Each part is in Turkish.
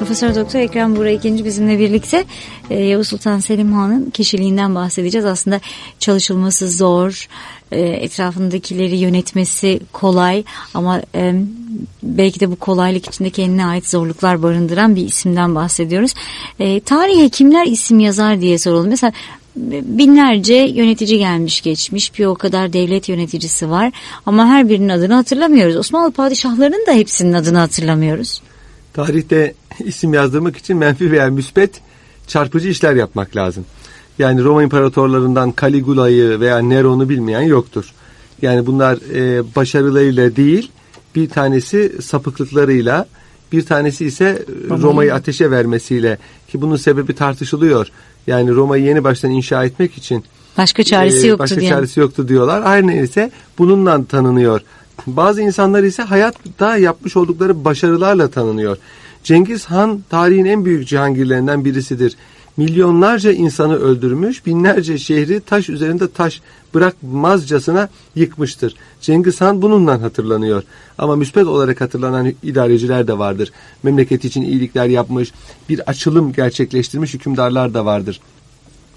Profesör Doktor Ekrem Buğra ikinci bizimle birlikte e, Yavuz Sultan Selim Han'ın kişiliğinden bahsedeceğiz. Aslında çalışılması zor, e, etrafındakileri yönetmesi kolay ama e, belki de bu kolaylık içinde kendine ait zorluklar barındıran bir isimden bahsediyoruz. E, tarihe kimler isim yazar diye soralım. Mesela binlerce yönetici gelmiş geçmiş bir o kadar devlet yöneticisi var ama her birinin adını hatırlamıyoruz. Osmanlı padişahlarının da hepsinin adını hatırlamıyoruz. Tarihte isim yazdırmak için menfi veya müspet çarpıcı işler yapmak lazım. Yani Roma imparatorlarından Caligula'yı veya Neron'u bilmeyen yoktur. Yani bunlar e, başarılarıyla değil bir tanesi sapıklıklarıyla bir tanesi ise Roma'yı ateşe vermesiyle ki bunun sebebi tartışılıyor. Yani Roma'yı yeni baştan inşa etmek için başka çaresi e, yoktu başka diye. çaresi yoktu diyorlar. Her neyse bununla tanınıyor. Bazı insanlar ise hayatta yapmış oldukları başarılarla tanınıyor. Cengiz Han tarihin en büyük cihangirlerinden birisidir. Milyonlarca insanı öldürmüş, binlerce şehri taş üzerinde taş bırakmazcasına yıkmıştır. Cengiz Han bununla hatırlanıyor. Ama müspet olarak hatırlanan idareciler de vardır. Memleket için iyilikler yapmış, bir açılım gerçekleştirmiş hükümdarlar da vardır.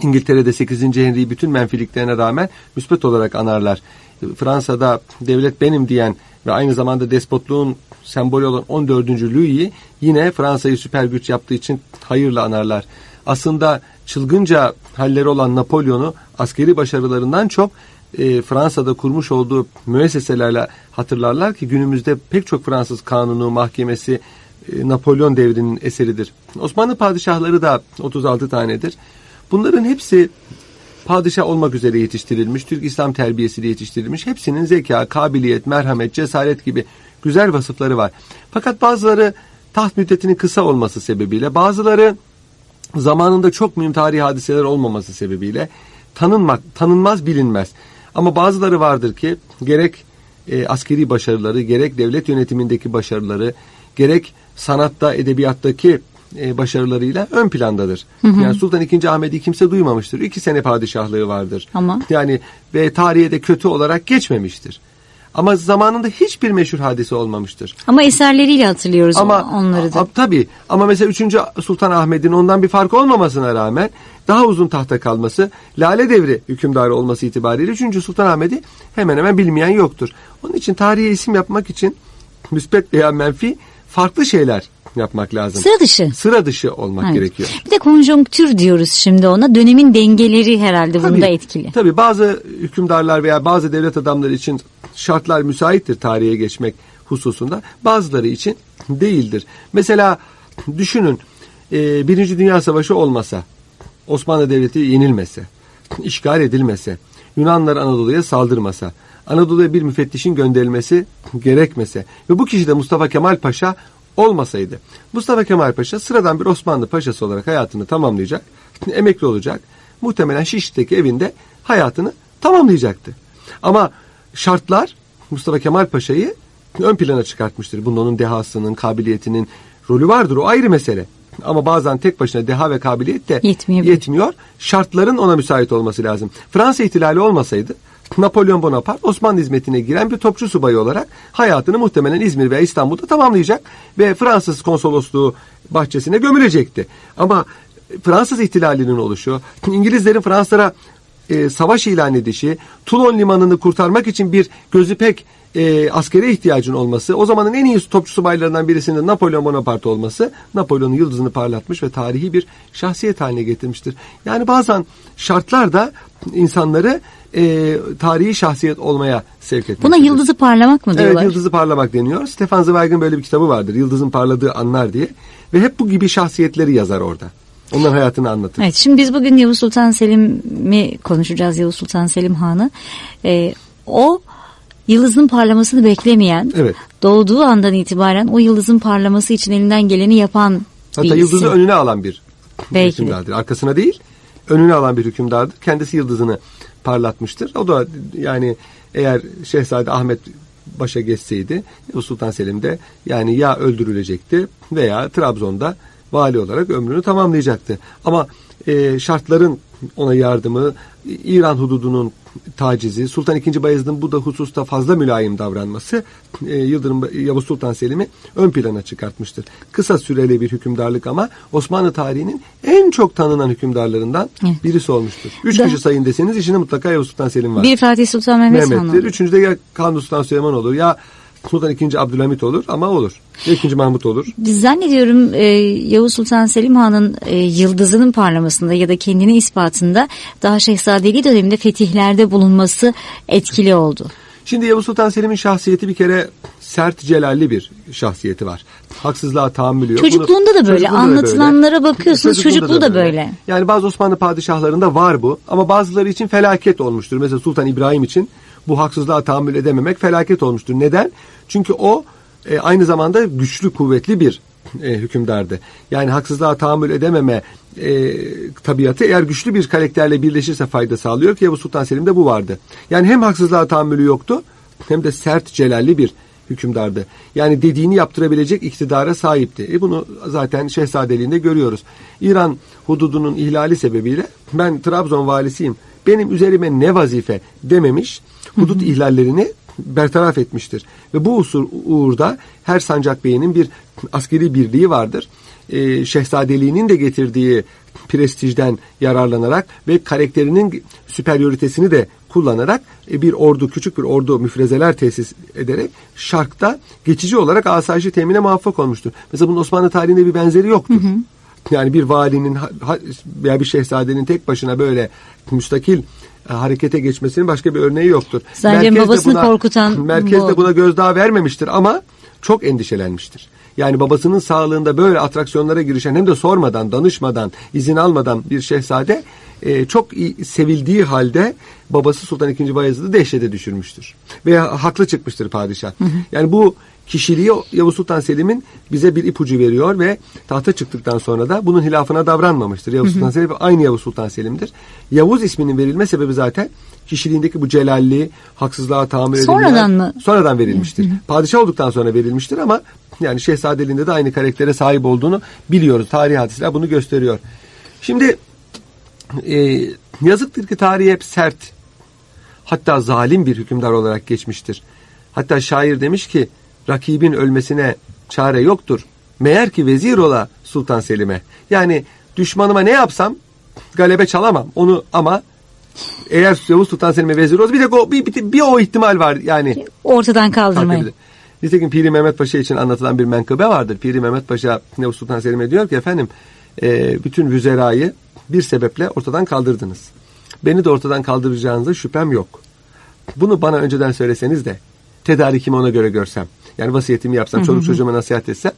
İngiltere'de 8. Henry'i bütün menfiliklerine rağmen müspet olarak anarlar. Fransa'da devlet benim diyen ve aynı zamanda despotluğun sembolü olan 14. Louis'i yine Fransa'yı süper güç yaptığı için hayırla anarlar. Aslında çılgınca halleri olan Napolyon'u askeri başarılarından çok e, Fransa'da kurmuş olduğu müesseselerle hatırlarlar ki günümüzde pek çok Fransız kanunu, mahkemesi e, Napolyon devrinin eseridir. Osmanlı padişahları da 36 tanedir. Bunların hepsi padişah olmak üzere yetiştirilmiş, Türk İslam terbiyesiyle yetiştirilmiş. Hepsinin zeka, kabiliyet, merhamet, cesaret gibi güzel vasıfları var. Fakat bazıları taht müddetinin kısa olması sebebiyle, bazıları zamanında çok mühim tarihi hadiseler olmaması sebebiyle tanınmak, tanınmaz bilinmez. Ama bazıları vardır ki gerek e, askeri başarıları, gerek devlet yönetimindeki başarıları, gerek sanatta, edebiyattaki e, başarılarıyla ön plandadır. Hı hı. Yani Sultan II. Ahmet'i kimse duymamıştır. İki sene padişahlığı vardır. Ama yani ve tarihe de kötü olarak geçmemiştir. Ama zamanında hiçbir meşhur hadise olmamıştır. Ama eserleriyle hatırlıyoruz ama, onları da. A, tabii ama mesela 3. Sultan Ahmet'in ondan bir fark olmamasına rağmen daha uzun tahta kalması, Lale Devri hükümdarı olması itibariyle 3. Sultan Ahmet'i hemen hemen bilmeyen yoktur. Onun için tarihe isim yapmak için müspet veya menfi farklı şeyler yapmak lazım. Sıra dışı. Sıra dışı olmak evet. gerekiyor. Bir de konjonktür diyoruz şimdi ona. Dönemin dengeleri herhalde tabii, bunda etkili. Tabii bazı hükümdarlar veya bazı devlet adamları için şartlar müsaittir tarihe geçmek hususunda. Bazıları için değildir. Mesela düşünün e, Birinci Dünya Savaşı olmasa, Osmanlı Devleti yenilmese, işgal edilmese, Yunanlar Anadolu'ya saldırmasa, Anadolu'ya bir müfettişin gönderilmesi gerekmese ve bu kişi de Mustafa Kemal Paşa olmasaydı Mustafa Kemal Paşa sıradan bir Osmanlı paşası olarak hayatını tamamlayacak, emekli olacak. Muhtemelen Şişli'deki evinde hayatını tamamlayacaktı. Ama şartlar Mustafa Kemal Paşa'yı ön plana çıkartmıştır. Bunda onun dehasının, kabiliyetinin rolü vardır. O ayrı mesele. Ama bazen tek başına deha ve kabiliyet de yetmiyor. Şartların ona müsait olması lazım. Fransa ihtilali olmasaydı Napolyon Bonaparte Osmanlı hizmetine giren bir topçu subayı olarak hayatını muhtemelen İzmir veya İstanbul'da tamamlayacak ve Fransız konsolosluğu bahçesine gömülecekti. Ama Fransız ihtilalinin oluşu, İngilizlerin Fransızlara e, savaş ilan edişi, Toulon limanını kurtarmak için bir gözü pek e, askere ihtiyacın olması, o zamanın en iyi topçu subaylarından birisinin Napolyon Bonaparte olması, Napolyon'un yıldızını parlatmış ve tarihi bir şahsiyet haline getirmiştir. Yani bazen şartlar da insanları e, tarihi şahsiyet olmaya sevk etmektedir. Buna yıldızı parlamak mı diyorlar? Evet yıldızı parlamak deniyor. Stefan Zweig'in böyle bir kitabı vardır. Yıldızın parladığı anlar diye. Ve hep bu gibi şahsiyetleri yazar orada. Onların hayatını anlatır. Evet şimdi biz bugün Yavuz Sultan Selim'i konuşacağız. Yavuz Sultan Selim Han'ı. Ee, o yıldızın parlamasını beklemeyen, evet. doğduğu andan itibaren o yıldızın parlaması için elinden geleni yapan Hatta bir yıldızı isim. önüne alan bir Belki hükümdardır. Arkasına değil, önüne alan bir hükümdardır. Kendisi yıldızını parlatmıştır. O da yani eğer Şehzade Ahmet başa geçseydi Yavuz Sultan Selim de yani ya öldürülecekti veya Trabzon'da vali olarak ömrünü tamamlayacaktı. Ama e, şartların ona yardımı, İran hududunun tacizi, Sultan II. Bayezid'in bu da hususta fazla mülayim davranması e, Yıldırım Yavuz Sultan Selim'i ön plana çıkartmıştır. Kısa süreli bir hükümdarlık ama Osmanlı tarihinin en çok tanınan hükümdarlarından Evet. birisi olmuştur. Üç Da- kişi sayın deseniz içinde mutlaka Yavuz Sultan Selim var. Bir Fatih Sultan Mehmet Han Mehmet'tir. olur. Üçüncü de ya Kanuni Sultan Süleyman olur ya Sultan II. Abdülhamit olur ama olur. Ya II. Mahmut olur. Zannediyorum e, Yavuz Sultan Selim Han'ın e, yıldızının parlamasında ya da kendini ispatında daha Şehzadeli döneminde fetihlerde bulunması etkili oldu. Şimdi Yavuz Sultan Selim'in şahsiyeti bir kere sert celalli bir şahsiyeti var. Haksızlığa tahammülü yok. Çocukluğunda da böyle, Çocukluğunda da anlatılanlara bakıyorsunuz, çocukluğu da böyle. Yani bazı Osmanlı padişahlarında var bu ama bazıları için felaket olmuştur. Mesela Sultan İbrahim için bu haksızlığa tahammül edememek felaket olmuştur. Neden? Çünkü o e, aynı zamanda güçlü, kuvvetli bir e, hükümdardı. Yani haksızlığa tahammül edememe e, tabiatı eğer güçlü bir karakterle birleşirse fayda sağlıyor ki Yavuz Sultan Selim'de bu vardı. Yani hem haksızlığa tahammülü yoktu hem de sert celalli bir hükümdardı. Yani dediğini yaptırabilecek iktidara sahipti. E bunu zaten şehzadeliğinde görüyoruz. İran hududunun ihlali sebebiyle ben Trabzon valisiyim. Benim üzerime ne vazife dememiş. Hudut ihlallerini bertaraf etmiştir. Ve bu usul uğurda her sancak beyinin bir askeri birliği vardır. Ee, şehzadeliğinin de getirdiği prestijden yararlanarak ve karakterinin süperioritesini de kullanarak e, bir ordu, küçük bir ordu müfrezeler tesis ederek Şark'ta geçici olarak asayişi temine muvaffak olmuştur. Mesela bunun Osmanlı tarihinde bir benzeri yoktur. Yani bir valinin veya bir şehzadenin tek başına böyle müstakil harekete geçmesinin başka bir örneği yoktur. Sadece Merkez babasını korkutan Merkez bu de buna gözdağı vermemiştir ama çok endişelenmiştir. Yani babasının sağlığında böyle atraksiyonlara girişen hem de sormadan, danışmadan, izin almadan bir şehzade e, çok iyi, sevildiği halde babası Sultan II. Bayezid'i dehşete düşürmüştür. Ve haklı çıkmıştır padişah. Yani bu kişiliği Yavuz Sultan Selim'in bize bir ipucu veriyor ve tahta çıktıktan sonra da bunun hilafına davranmamıştır. Yavuz Sultan Selim aynı Yavuz Sultan Selim'dir. Yavuz isminin verilme sebebi zaten kişiliğindeki bu celalli, haksızlığa tahammül Sonradan edemeyen- mı? Sonradan verilmiştir. Padişah olduktan sonra verilmiştir ama yani şehzadeliğinde de aynı karaktere sahip olduğunu biliyoruz. Tarih hadisler bunu gösteriyor. Şimdi e, yazıktır ki tarihi hep sert, hatta zalim bir hükümdar olarak geçmiştir. Hatta şair demiş ki rakibin ölmesine çare yoktur. Meğer ki vezir ola Sultan Selim'e. Yani düşmanıma ne yapsam galebe çalamam. Onu ama eğer Yavuz Sultan Selim'e vezir olsa bir de o, bir, bir, bir o ihtimal var yani. Ortadan kaldırmayı. Kalkabilir. Nitekim Piri Mehmet Paşa için anlatılan bir menkıbe vardır. Piri Mehmet Paşa Yavuz Sultan Selim'e diyor ki efendim e, bütün vüzerayı bir sebeple ortadan kaldırdınız. Beni de ortadan kaldıracağınıza şüphem yok. Bunu bana önceden söyleseniz de tedarikimi ona göre görsem. Yani vasiyetimi yapsam, çoluk çocuğuma nasihat etsem.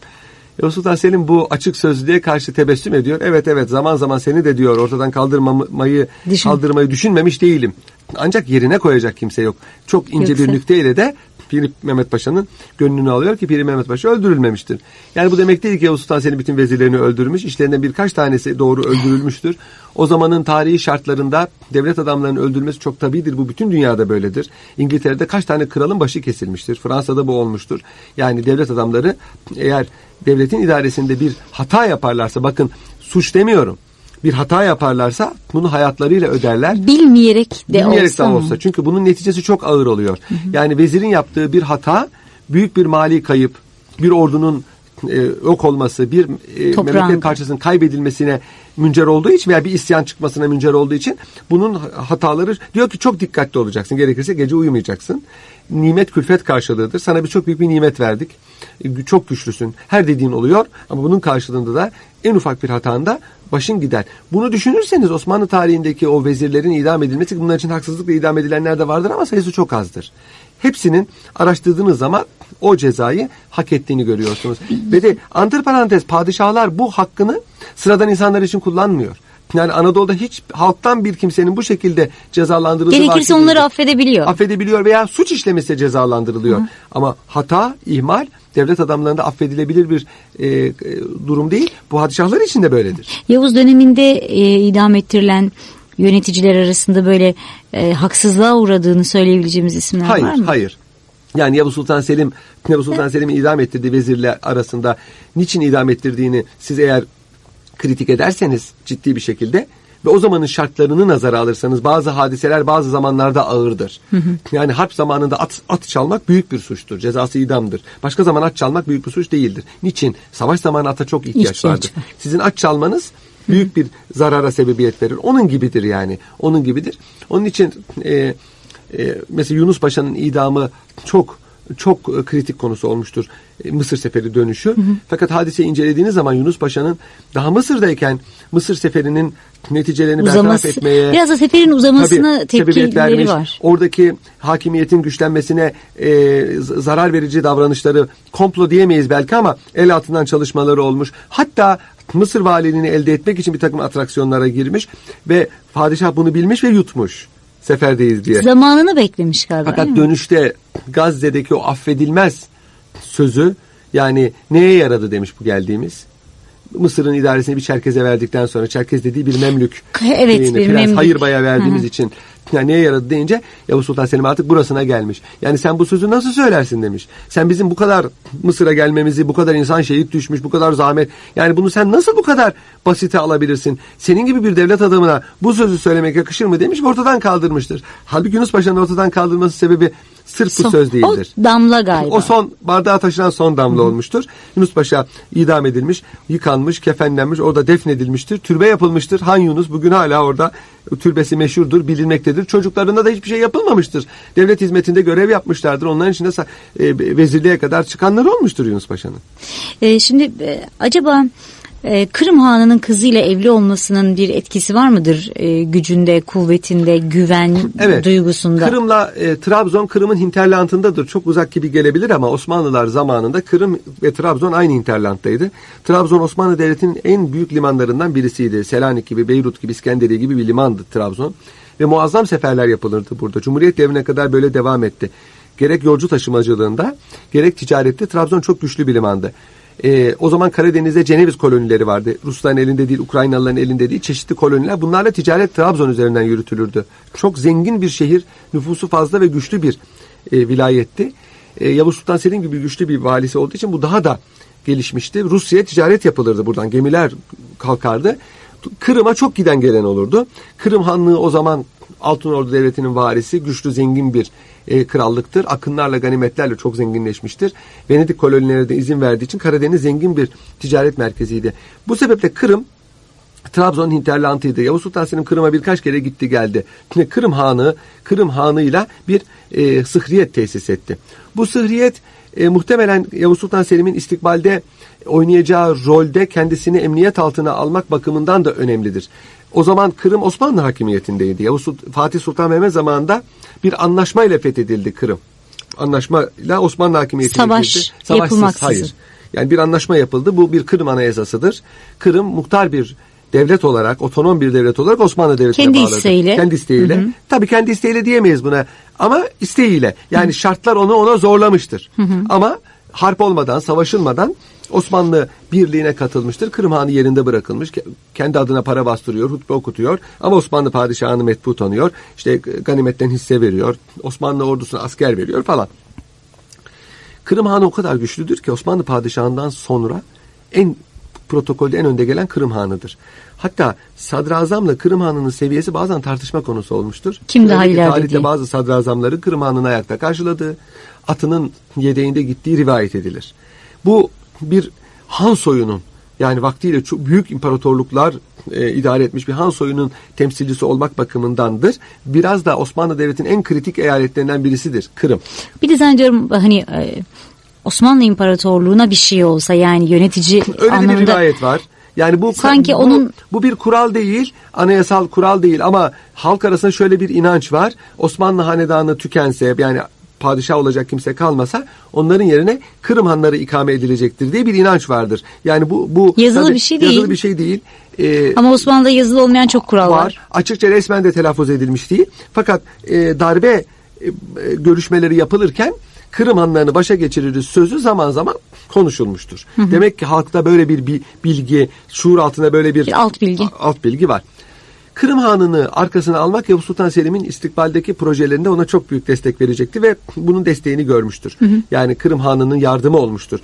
Yavuz Sultan Selim bu açık sözlüğe karşı tebessüm ediyor. Evet evet zaman zaman seni de diyor ortadan kaldırmayı Düşün. kaldırmayı düşünmemiş değilim. Ancak yerine koyacak kimse yok. Çok ince Yoksa- bir nükteyle de Piri Mehmet Paşa'nın gönlünü alıyor ki Piri Mehmet Paşa öldürülmemiştir. Yani bu demek değil ki Yavuz Sultan Selim bütün vezirlerini öldürmüş. İşlerinden birkaç tanesi doğru öldürülmüştür. O zamanın tarihi şartlarında devlet adamlarının öldürülmesi çok tabidir. Bu bütün dünyada böyledir. İngiltere'de kaç tane kralın başı kesilmiştir. Fransa'da bu olmuştur. Yani devlet adamları eğer devletin idaresinde bir hata yaparlarsa bakın suç demiyorum. Bir hata yaparlarsa bunu hayatlarıyla öderler. Bilmeyerek de Bilmeyerek olsa de mı? olsa. Çünkü bunun neticesi çok ağır oluyor. Yani vezirin yaptığı bir hata büyük bir mali kayıp, bir ordunun e, yok olması, bir e, Toprağın. memleket parçasının kaybedilmesine müncer olduğu için veya bir isyan çıkmasına müncer olduğu için bunun hataları diyor ki çok dikkatli olacaksın. Gerekirse gece uyumayacaksın. Nimet külfet karşılığıdır. Sana bir çok büyük bir nimet verdik. E, Çok güçlüsün. Her dediğin oluyor ama bunun karşılığında da en ufak bir hatanda başın gider. Bunu düşünürseniz Osmanlı tarihindeki o vezirlerin idam edilmesi bunlar için haksızlıkla idam edilenler de vardır ama sayısı çok azdır. Hepsinin araştırdığınız zaman o cezayı hak ettiğini görüyorsunuz. Ve de antiparantez padişahlar bu hakkını sıradan insanlar için kullanmıyor. Yani Anadolu'da hiç halktan bir kimsenin bu şekilde cezalandırıldığı Gerekirse onları affedebiliyor. affedebiliyor veya suç işlemesi cezalandırılıyor. Ama hata, ihmal devlet adamlarında affedilebilir bir e, e, durum değil. Bu padişahlar için de böyledir. Yavuz döneminde e, idam ettirilen yöneticiler arasında böyle e, haksızlığa uğradığını söyleyebileceğimiz isimler Hayır, var mı? hayır. Yani Yavuz Sultan Selim, Yavuz Sultan Selim'in idam ettirdiği vezirler arasında niçin idam ettirdiğini siz eğer kritik ederseniz ciddi bir şekilde ve o zamanın şartlarını nazara alırsanız bazı hadiseler bazı zamanlarda ağırdır. Yani harp zamanında at, at çalmak büyük bir suçtur. Cezası idamdır. Başka zaman at çalmak büyük bir suç değildir. Niçin? Savaş zamanı ata çok ihtiyaç, İhtiyaç vardır. var. Sizin at çalmanız büyük bir zarara sebebiyet verir. Onun gibidir yani. Onun gibidir. Onun için e, e, mesela Yunus Paşa'nın idamı çok çok e, kritik konusu olmuştur. E, Mısır seferi dönüşü. Fakat hadiseyi incelediğiniz zaman Yunus Paşa'nın daha Mısır'dayken Mısır seferinin neticelerini bertaraf Uzaması, etmeye biraz da seferin uzamasına tepkileri var. Oradaki hakimiyetin güçlenmesine e, zarar verici davranışları komplo diyemeyiz belki ama el altından çalışmaları olmuş. Hatta Mısır valiliğini elde etmek için bir takım atraksiyonlara girmiş ve padişah bunu bilmiş ve yutmuş. Seferdeyiz diye. Zamanını beklemiş galiba. Fakat dönüşte Gazze'deki o affedilmez sözü yani neye yaradı demiş bu geldiğimiz. Mısır'ın idaresini bir Çerkez'e verdikten sonra Çerkez dediği bir Memlük. Evet, bir Prens Memlük. Hayırbay'a verdiğimiz hı. için yani neye yaradı deyince Yavuz Sultan Selim artık burasına gelmiş. Yani sen bu sözü nasıl söylersin demiş. Sen bizim bu kadar Mısır'a gelmemizi, bu kadar insan şehit düşmüş, bu kadar zahmet. Yani bunu sen nasıl bu kadar basite alabilirsin? Senin gibi bir devlet adamına bu sözü söylemek yakışır mı demiş ve ortadan kaldırmıştır. Halbuki Yunus Paşa'nın ortadan kaldırması sebebi sırf bu Son- söz değildir. O damla galiba. O son bardağa taşıran son damla olmuştur. Yunus Paşa idam edilmiş, yıkanmış, kefenlenmiş, orada defnedilmiştir. Türbe yapılmıştır. Han Yunus bugün hala orada türbesi meşhurdur, bilinmektedir. Çocuklarına da hiçbir şey yapılmamıştır. Devlet hizmetinde görev yapmışlardır. Onların içinde e, vezirliğe kadar çıkanlar olmuştur Yunus Paşa'nın. Ee, şimdi e, acaba e, Kırım Hanı'nın kızıyla evli olmasının bir etkisi var mıdır? E, gücünde, kuvvetinde, güven duygusunda. Kırım'la e, Trabzon Kırım'ın hinterlandındadır. Çok uzak gibi gelebilir ama Osmanlılar zamanında Kırım ve Trabzon aynı hinterlandtaydı. Trabzon Osmanlı Devleti'nin en büyük limanlarından birisiydi. Selanik gibi, Beyrut gibi, İskenderiye gibi bir limandı Trabzon. Ve muazzam seferler yapılırdı burada. Cumhuriyet devrine kadar böyle devam etti. Gerek yolcu taşımacılığında gerek ticarette Trabzon çok güçlü bir limandı. Ee, o zaman Karadeniz'de Ceneviz kolonileri vardı. Rusların elinde değil, Ukraynalıların elinde değil çeşitli koloniler. Bunlarla ticaret Trabzon üzerinden yürütülürdü. Çok zengin bir şehir, nüfusu fazla ve güçlü bir e, vilayetti. E, Yavuz Sultan Selim gibi güçlü bir valisi olduğu için bu daha da gelişmişti. Rusya'ya ticaret yapılırdı buradan. Gemiler kalkardı. Kırım'a çok giden gelen olurdu. Kırım Hanlığı o zaman Altınordu Devleti'nin varisi güçlü zengin bir e, krallıktır. Akınlarla ganimetlerle çok zenginleşmiştir. Venedik kolonilerine de izin verdiği için Karadeniz zengin bir ticaret merkeziydi. Bu sebeple Kırım Trabzon hinterlandıydı. Yavuz Sultan Selim Kırım'a birkaç kere gitti geldi. Yine Kırım Hanı, Kırım Hanı'yla bir e, sıhriyet tesis etti. Bu sıhriyet e, muhtemelen Yavuz Sultan Selim'in istikbalde oynayacağı rolde kendisini emniyet altına almak bakımından da önemlidir. O zaman Kırım Osmanlı hakimiyetindeydi. Yavuz Fatih Sultan Mehmet zamanında bir anlaşmayla fethedildi Kırım. Anlaşmayla Osmanlı hakimiyetine Savaş girdi. Yapılmaksızın. hayır. Yani bir anlaşma yapıldı. Bu bir Kırım Anayasası'dır. Kırım muhtar bir devlet olarak, otonom bir devlet olarak Osmanlı Devleti'ne Kendi bağlıdır. isteğiyle. Kendi isteğiyle. Tabii kendi isteğiyle diyemeyiz buna. Ama isteğiyle. Yani şartlar onu ona zorlamıştır. Ama harp olmadan, savaşılmadan Osmanlı birliğine katılmıştır. Kırım Hanı yerinde bırakılmış. Ke- Kendi adına para bastırıyor, hutbe okutuyor. Ama Osmanlı padişahını metbu tanıyor. İşte ganimetten hisse veriyor. Osmanlı ordusuna asker veriyor falan. Kırım Hanı o kadar güçlüdür ki Osmanlı padişahından sonra en protokolde en önde gelen Kırım Hanı'dır. Hatta sadrazamla Kırım Hanı'nın seviyesi bazen tartışma konusu olmuştur. Kim daha ileride Tarihte bazı sadrazamları Kırım Hanı'nı ayakta karşıladığı, atının yedeğinde gittiği rivayet edilir. Bu bir Han soyunun yani vaktiyle çok büyük imparatorluklar e, idare etmiş bir Han soyunun temsilcisi olmak bakımındandır. Biraz da Osmanlı Devleti'nin en kritik eyaletlerinden birisidir Kırım. Bir de zannediyorum hani e, Osmanlı İmparatorluğu'na bir şey olsa yani yönetici Öyle de bir anlamında rivayet var. Yani bu Sanki bu, onun- bu bir kural değil, anayasal kural değil ama halk arasında şöyle bir inanç var. Osmanlı hanedanı tükense yani padişah olacak kimse kalmasa onların yerine Kırım hanları ikame edilecektir diye bir inanç vardır. Yani bu bu Yazılı tabii bir şey değil. Yazılı bir şey değil. Ee, ama Osmanlı'da yazılı olmayan çok kural var. var. Açıkça resmen de telaffuz edilmiş değil. Fakat e, darbe e, görüşmeleri yapılırken Kırım Hanlarını başa geçiririz sözü zaman zaman konuşulmuştur. Demek ki halkta böyle bir bi- bilgi, şuur altında böyle bir, Bir alt bilgi. alt bilgi var. Kırım Hanı'nı arkasına almak Yavuz Sultan Selim'in istikbaldeki projelerinde ona çok büyük destek verecekti ve bunun desteğini görmüştür. Yani Kırım Hanı'nın yardımı olmuştur.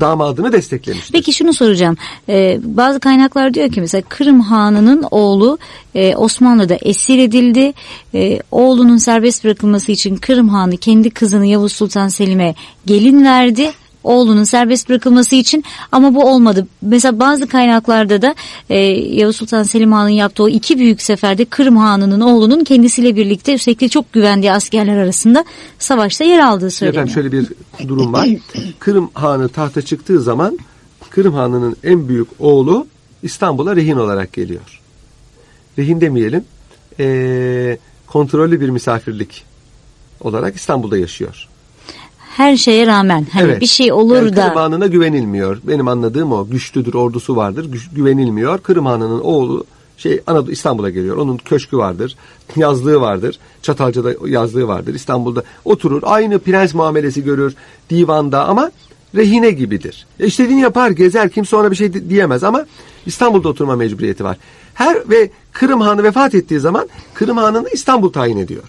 damadını desteklemiştir. Peki şunu soracağım. Ee, bazı kaynaklar diyor ki mesela Kırım Hanı'nın oğlu e, Osmanlı'da esir edildi. E, oğlunun serbest bırakılması için Kırım Hanı kendi kızını Yavuz Sultan Selim'e gelin verdi. Oğlunun serbest bırakılması için ama bu olmadı. Mesela bazı kaynaklarda da e, Yavuz Sultan Selim Han'ın yaptığı o iki büyük seferde Kırım Hanı'nın oğlunun kendisiyle birlikte üstelik çok güvendiği askerler arasında savaşta yer aldığı söyleniyor. Efendim şöyle bir durum var. Kırım Hanı tahta çıktığı zaman Kırım Hanı'nın en büyük oğlu İstanbul'a rehin olarak geliyor. Rehin demeyelim. Ee, kontrollü bir misafirlik olarak İstanbul'da yaşıyor. Her şeye rağmen hani Evet. bir şey olur Yani da Kırım Hanı'na güvenilmiyor. Benim anladığım o. Güçlüdür, ordusu vardır. Güç- güvenilmiyor. Kırım Hanı'nın oğlu şey Anadolu İstanbul'a geliyor. Onun köşkü vardır. Yazlığı vardır. Çatalca'da yazlığı vardır. İstanbul'da oturur. Aynı prens muamelesi görür divanda ama rehine gibidir. E istediğini yapar, gezer. Kimse ona bir şey di- diyemez ama İstanbul'da oturma mecburiyeti var. Her ve Kırım Hanı vefat ettiği zaman Kırım Hanı'nı İstanbul tayin ediyor.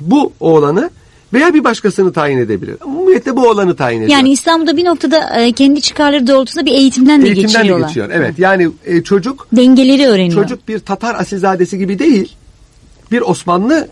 Bu oğlanı veya bir başkasını tayin edebilir. Umumiyette bu oğlanı tayin ediyor. yani İstanbul'da bir noktada e, kendi çıkarları doğrultusunda bir eğitimden de Eğitimden de geçiriyorlar. geçiyor. Evet yani e, çocuk Dengeleri öğreniyor. çocuk bir Tatar asilzadesi gibi değil. Bir Osmanlı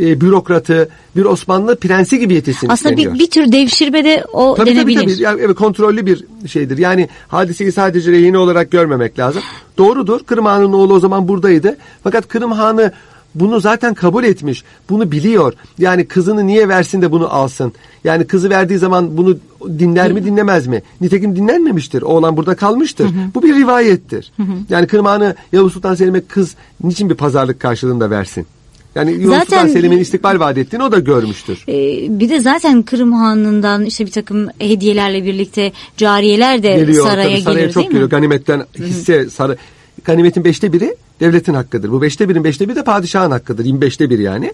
e, bürokratı, bir Osmanlı prensi gibi yetişsin Aslında isteniyor. bir, bir tür devşirme de o Tabii tabii denebilir. tabii. Yani, evet, kontrollü bir şeydir. Yani hadiseyi sadece rehine olarak görmemek lazım. Doğrudur. Kırım Hanı'nın oğlu o zaman buradaydı. Fakat Kırım Hanı bunu zaten kabul etmiş. Bunu biliyor. Yani kızını niye versin de bunu alsın? Yani kızı verdiği zaman bunu dinler mi dinlemez mi? Nitekim dinlenmemiştir. Oğlan burada kalmıştır. Bu bir rivayettir. Yani Kırım Hanı Yavuz Sultan Selim'e kız niçin bir pazarlık karşılığında versin? Yani Yavuz Zaten- Sultan Selim'in istikbal vaat ettiğini o da görmüştür. Ee, bir de zaten Kırım Hanı'ndan işte bir takım hediyelerle birlikte cariyeler de geliyor. saraya tabii saraya gelir çok değil geliyor. mi? Ganimetten hisse sarı. Ganimetin beşte biri devletin hakkıdır. Bu beşte birin beşte biri de padişahın hakkıdır. 25'te bir yani.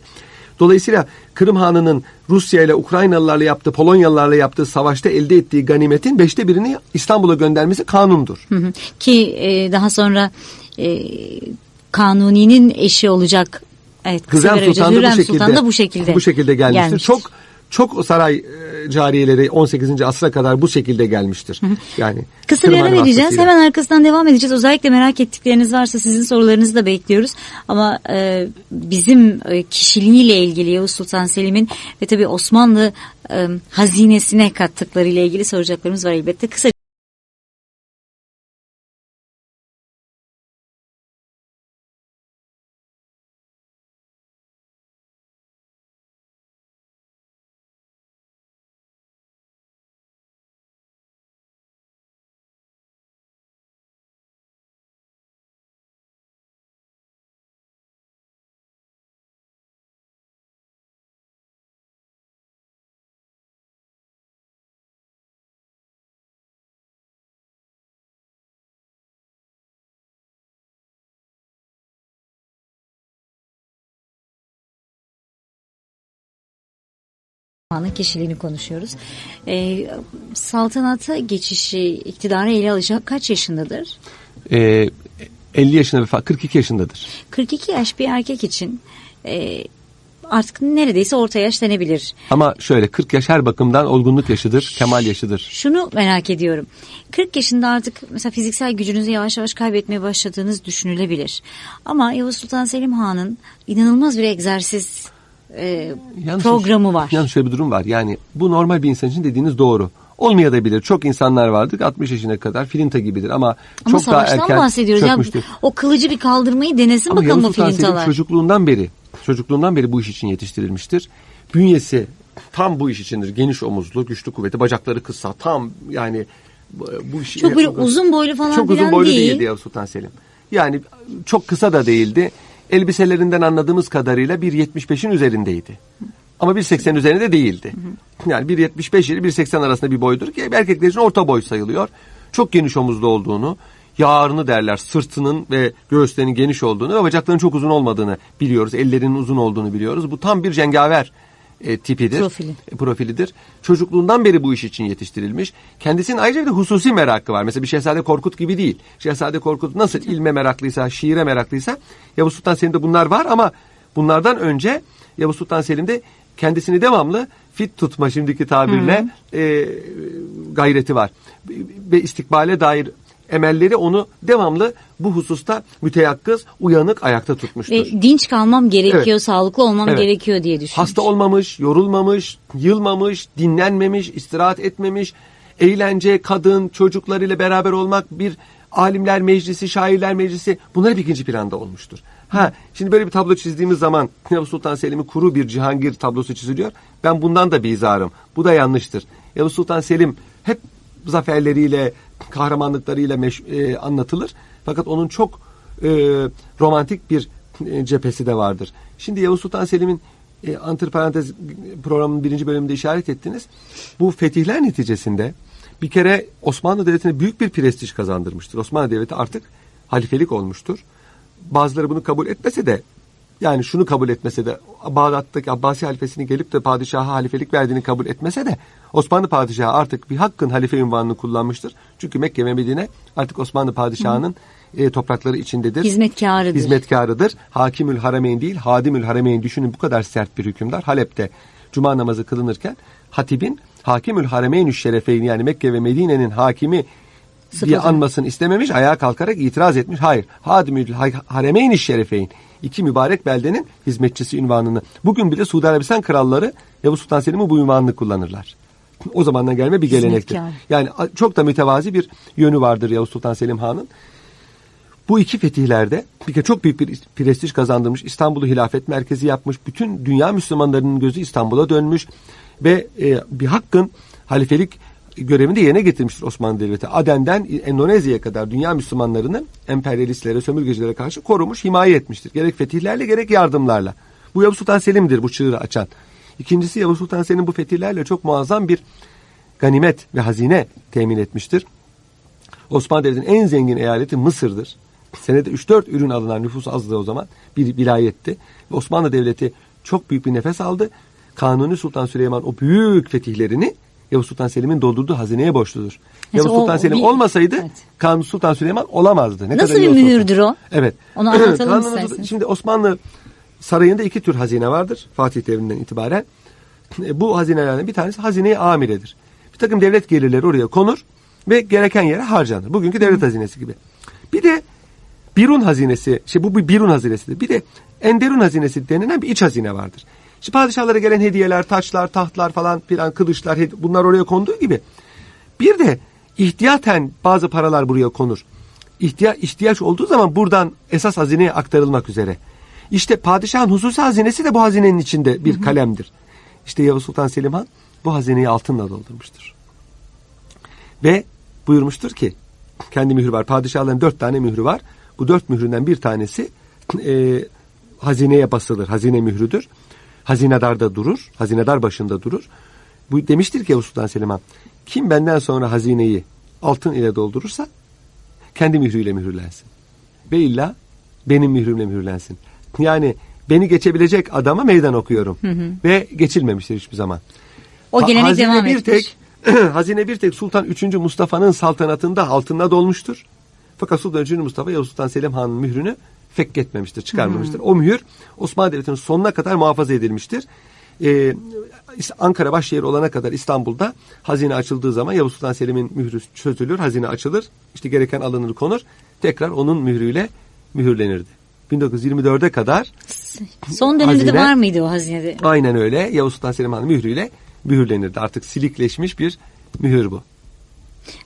Dolayısıyla Kırım Hanı'nın Rusya ile Ukraynalılarla yaptığı, Polonyalılarla yaptığı savaşta elde ettiği ganimetin beşte birini İstanbul'a göndermesi kanundur. Hı hı. Ki e, daha sonra e, Kanuni'nin eşi olacak. Evet, Hürrem Sultan da bu şekilde bu şekilde gelmiştir. gelmiştir. Çok çok saray e, cariyeleri 18. asra kadar bu şekilde gelmiştir. Yani Kısa bir ara vereceğiz. Hemen arkasından devam edeceğiz. Özellikle merak ettikleriniz varsa sizin sorularınızı da bekliyoruz. Ama e, bizim e, kişiliğiyle ilgili Yavuz Sultan Selim'in ve tabii Osmanlı e, hazinesine kattıklarıyla ilgili soracaklarımız var elbette. Kısa Osmanlı kişiliğini konuşuyoruz. E, saltanata geçişi, iktidara ele alacak kaç yaşındadır? E, 50 yaşında vefat 42 yaşındadır. 42 yaş bir erkek için e, artık neredeyse orta yaş denebilir. Ama şöyle 40 yaş her bakımdan olgunluk yaşıdır, kemal yaşıdır. Şunu merak ediyorum. 40 yaşında artık mesela fiziksel gücünüzü yavaş yavaş kaybetmeye başladığınız düşünülebilir. Ama Yavuz Sultan Selim Han'ın inanılmaz bir egzersiz e, Yalnız programı var. Yalnız şöyle bir durum var. Yani bu normal bir insan için dediğiniz doğru. Olmayabilir. Çok insanlar vardır 60 yaşına kadar filinta gibidir ama, Ama çok daha erken bahsediyoruz. Ya, çökmüş,tür. o kılıcı bir kaldırmayı denesin Ama bakalım o filintalar. çocukluğundan beri çocukluğundan beri bu iş için yetiştirilmiştir. Bünyesi tam bu iş içindir. Geniş omuzlu, güçlü kuvveti, bacakları kısa, tam yani bu, işi Çok böyle uzun boylu falan çok uzun boylu değil. değildi Yavuz Sultan Selim. Yani çok kısa da değildi. Elbiselerinden anladığımız kadarıyla 1.75'in üzerindeydi. Ama 1.80 üzerinde değildi. Yani 1.75 ile 1.80 arasında bir boydur ki erkekler için orta boy sayılıyor. Çok geniş omuzlu olduğunu, yağarını derler sırtının ve göğüslerinin geniş olduğunu ve bacaklarının çok uzun olmadığını biliyoruz. Ellerinin uzun olduğunu biliyoruz. Bu tam bir cengaver e, tipidir. Profili. E, profilidir. Çocukluğundan beri bu iş için yetiştirilmiş. Kendisinin ayrıca bir de hususi merakı var. Mesela bir Şehzade Korkut gibi değil. Şehzade Korkut nasıl ilme meraklıysa, şiire meraklıysa Yavuz Sultan Selim'de bunlar var ama bunlardan önce Yavuz Sultan Selim'de kendisini devamlı fit tutma şimdiki tabirle e, gayreti var. Ve istikbale dair emelleri onu devamlı bu hususta müteyakkız, uyanık ayakta tutmuştur. Ve dinç kalmam gerekiyor, Evet. sağlıklı olmam Evet. gerekiyor diye düşünmüş. Hasta olmamış, yorulmamış, yılmamış, dinlenmemiş, istirahat etmemiş, eğlence, kadın, çocuklarıyla beraber olmak, bir alimler meclisi, şairler meclisi bunlar hep ikinci planda olmuştur. Ha, şimdi böyle bir tablo çizdiğimiz zaman Yavuz Sultan Selim'i kuru bir Cihangir tablosu çiziliyor. Ben bundan da bizarım. Bu da yanlıştır. Yavuz Sultan Selim hep zaferleriyle, kahramanlıklarıyla meş- e, anlatılır. Fakat onun çok e, romantik bir e, cephesi de vardır. Şimdi Yavuz Sultan Selim'in e, antiparantez programının birinci bölümünde işaret ettiniz. Bu fetihler neticesinde bir kere Osmanlı Devleti'ne büyük bir prestij kazandırmıştır. Osmanlı Devleti artık halifelik olmuştur. Bazıları bunu kabul etmese de yani şunu kabul etmese de Bağdat'taki Abbasi halifesinin gelip de padişaha halifelik verdiğini kabul etmese de Osmanlı padişahı artık bir hakkın halife ünvanını kullanmıştır. Çünkü Mekke ve Medine artık Osmanlı padişahının e, toprakları içindedir. Hizmetkarıdır. Hizmetkarıdır. Hakimül Harameyn değil, Hadimül Harameyn düşünün bu kadar sert bir hükümdar. Halep'te cuma namazı kılınırken hatibin Hakimül Harameyn Şerefeyn yani Mekke ve Medine'nin hakimi diye Sıfatı. anmasını istememiş, ayağa kalkarak itiraz etmiş. Hayır, Hadimül Haremeyn Şerefeyn iki mübarek beldenin hizmetçisi ünvanını. Bugün bile Suudi Arabistan kralları Yavuz Sultan Selim'in bu ünvanını kullanırlar. O zamandan gelme bir gelenektir. Yani çok da mütevazi bir yönü vardır Yavuz Sultan Selim Han'ın. Bu iki fetihlerde bir çok büyük bir prestij kazandırmış. İstanbul'u hilafet merkezi yapmış. Bütün dünya Müslümanlarının gözü İstanbul'a dönmüş. Ve e, bir hakkın halifelik görevini de yerine getirmiştir Osmanlı Devleti. Aden'den Endonezya'ya kadar dünya Müslümanlarını emperyalistlere, sömürgecilere karşı korumuş, himaye etmiştir. Gerek fetihlerle gerek yardımlarla. Bu Yavuz Sultan Selim'dir bu çığırı açan. İkincisi Yavuz Sultan Selim bu fetihlerle çok muazzam bir ganimet ve hazine temin etmiştir. Osmanlı Devleti'nin en zengin eyaleti Mısır'dır. Senede 3-4 ürün alınan nüfus azdı o zaman. Bir vilayetti. Ve Osmanlı Devleti çok büyük bir nefes aldı. Kanuni Sultan Süleyman o büyük fetihlerini Yavuz Sultan Selim'in doldurduğu hazineye borçludur. Mesela Yavuz Sultan o Selim bir- olmasaydı Evet. Kanuni Sultan Süleyman olamazdı. Ne Nasıl kadar bir mühürdür o? Evet. Onu anlatalım isterseniz. Şimdi Osmanlı sarayında iki tür hazine vardır. Fatih devrinden itibaren. E, Bu hazinelerden bir tanesi hazine-i amiredir. Bir takım devlet gelirleri oraya konur ve gereken yere harcanır. Bugünkü devlet hazinesi gibi. Bir de Birun hazinesi, şey bu bir Birun hazinesidir. Bir de Enderun hazinesi denilen bir iç hazine vardır. Şimdi padişahlara gelen hediyeler, taçlar, tahtlar falan filan, kılıçlar bunlar oraya konduğu gibi. Bir de ihtiyaten bazı paralar buraya konur. İhtiya, ihtiyaç olduğu zaman buradan esas hazineye aktarılmak üzere. İşte padişahın hususi hazinesi de bu hazinenin içinde bir kalemdir. İşte Yavuz Sultan Selim Han bu hazineyi altınla doldurmuştur. Ve buyurmuştur ki kendi mührü var. Padişahların dört tane mührü var. Bu dört mühründen bir tanesi e, hazineye basılır. Hazine mührüdür. Hazinedar da durur. Hazinedar başında durur. Bu demiştir ki Yavuz Sultan Selim Han kim benden sonra hazineyi altın ile doldurursa kendi mührüyle mühürlensin. Ve illa benim mührümle mühürlensin. Yani beni geçebilecek adama meydan okuyorum. Ve geçilmemiştir hiçbir zaman. O gelenek hazine devam bir etmiş. tek hazine bir tek Sultan 3. Mustafa'nın saltanatında altınla dolmuştur. Fakat Sultan 3. Mustafa Yavuz Sultan Selim Han'ın mührünü fekketmemiştir, çıkarmamıştır. O mühür Osmanlı Devleti'nin sonuna kadar muhafaza edilmiştir. Ee, Ankara başşehir olana kadar İstanbul'da hazine açıldığı zaman Yavuz Sultan Selim'in mührü çözülür, hazine açılır. İşte gereken alınır konur. Tekrar onun mührüyle mühürlenirdi. 1924'e kadar Son dönemde de Hazine- var mıydı o hazinede? Aynen öyle. Yavuz Sultan Selim Han mührüyle mühürlenirdi. Artık silikleşmiş bir mühür bu.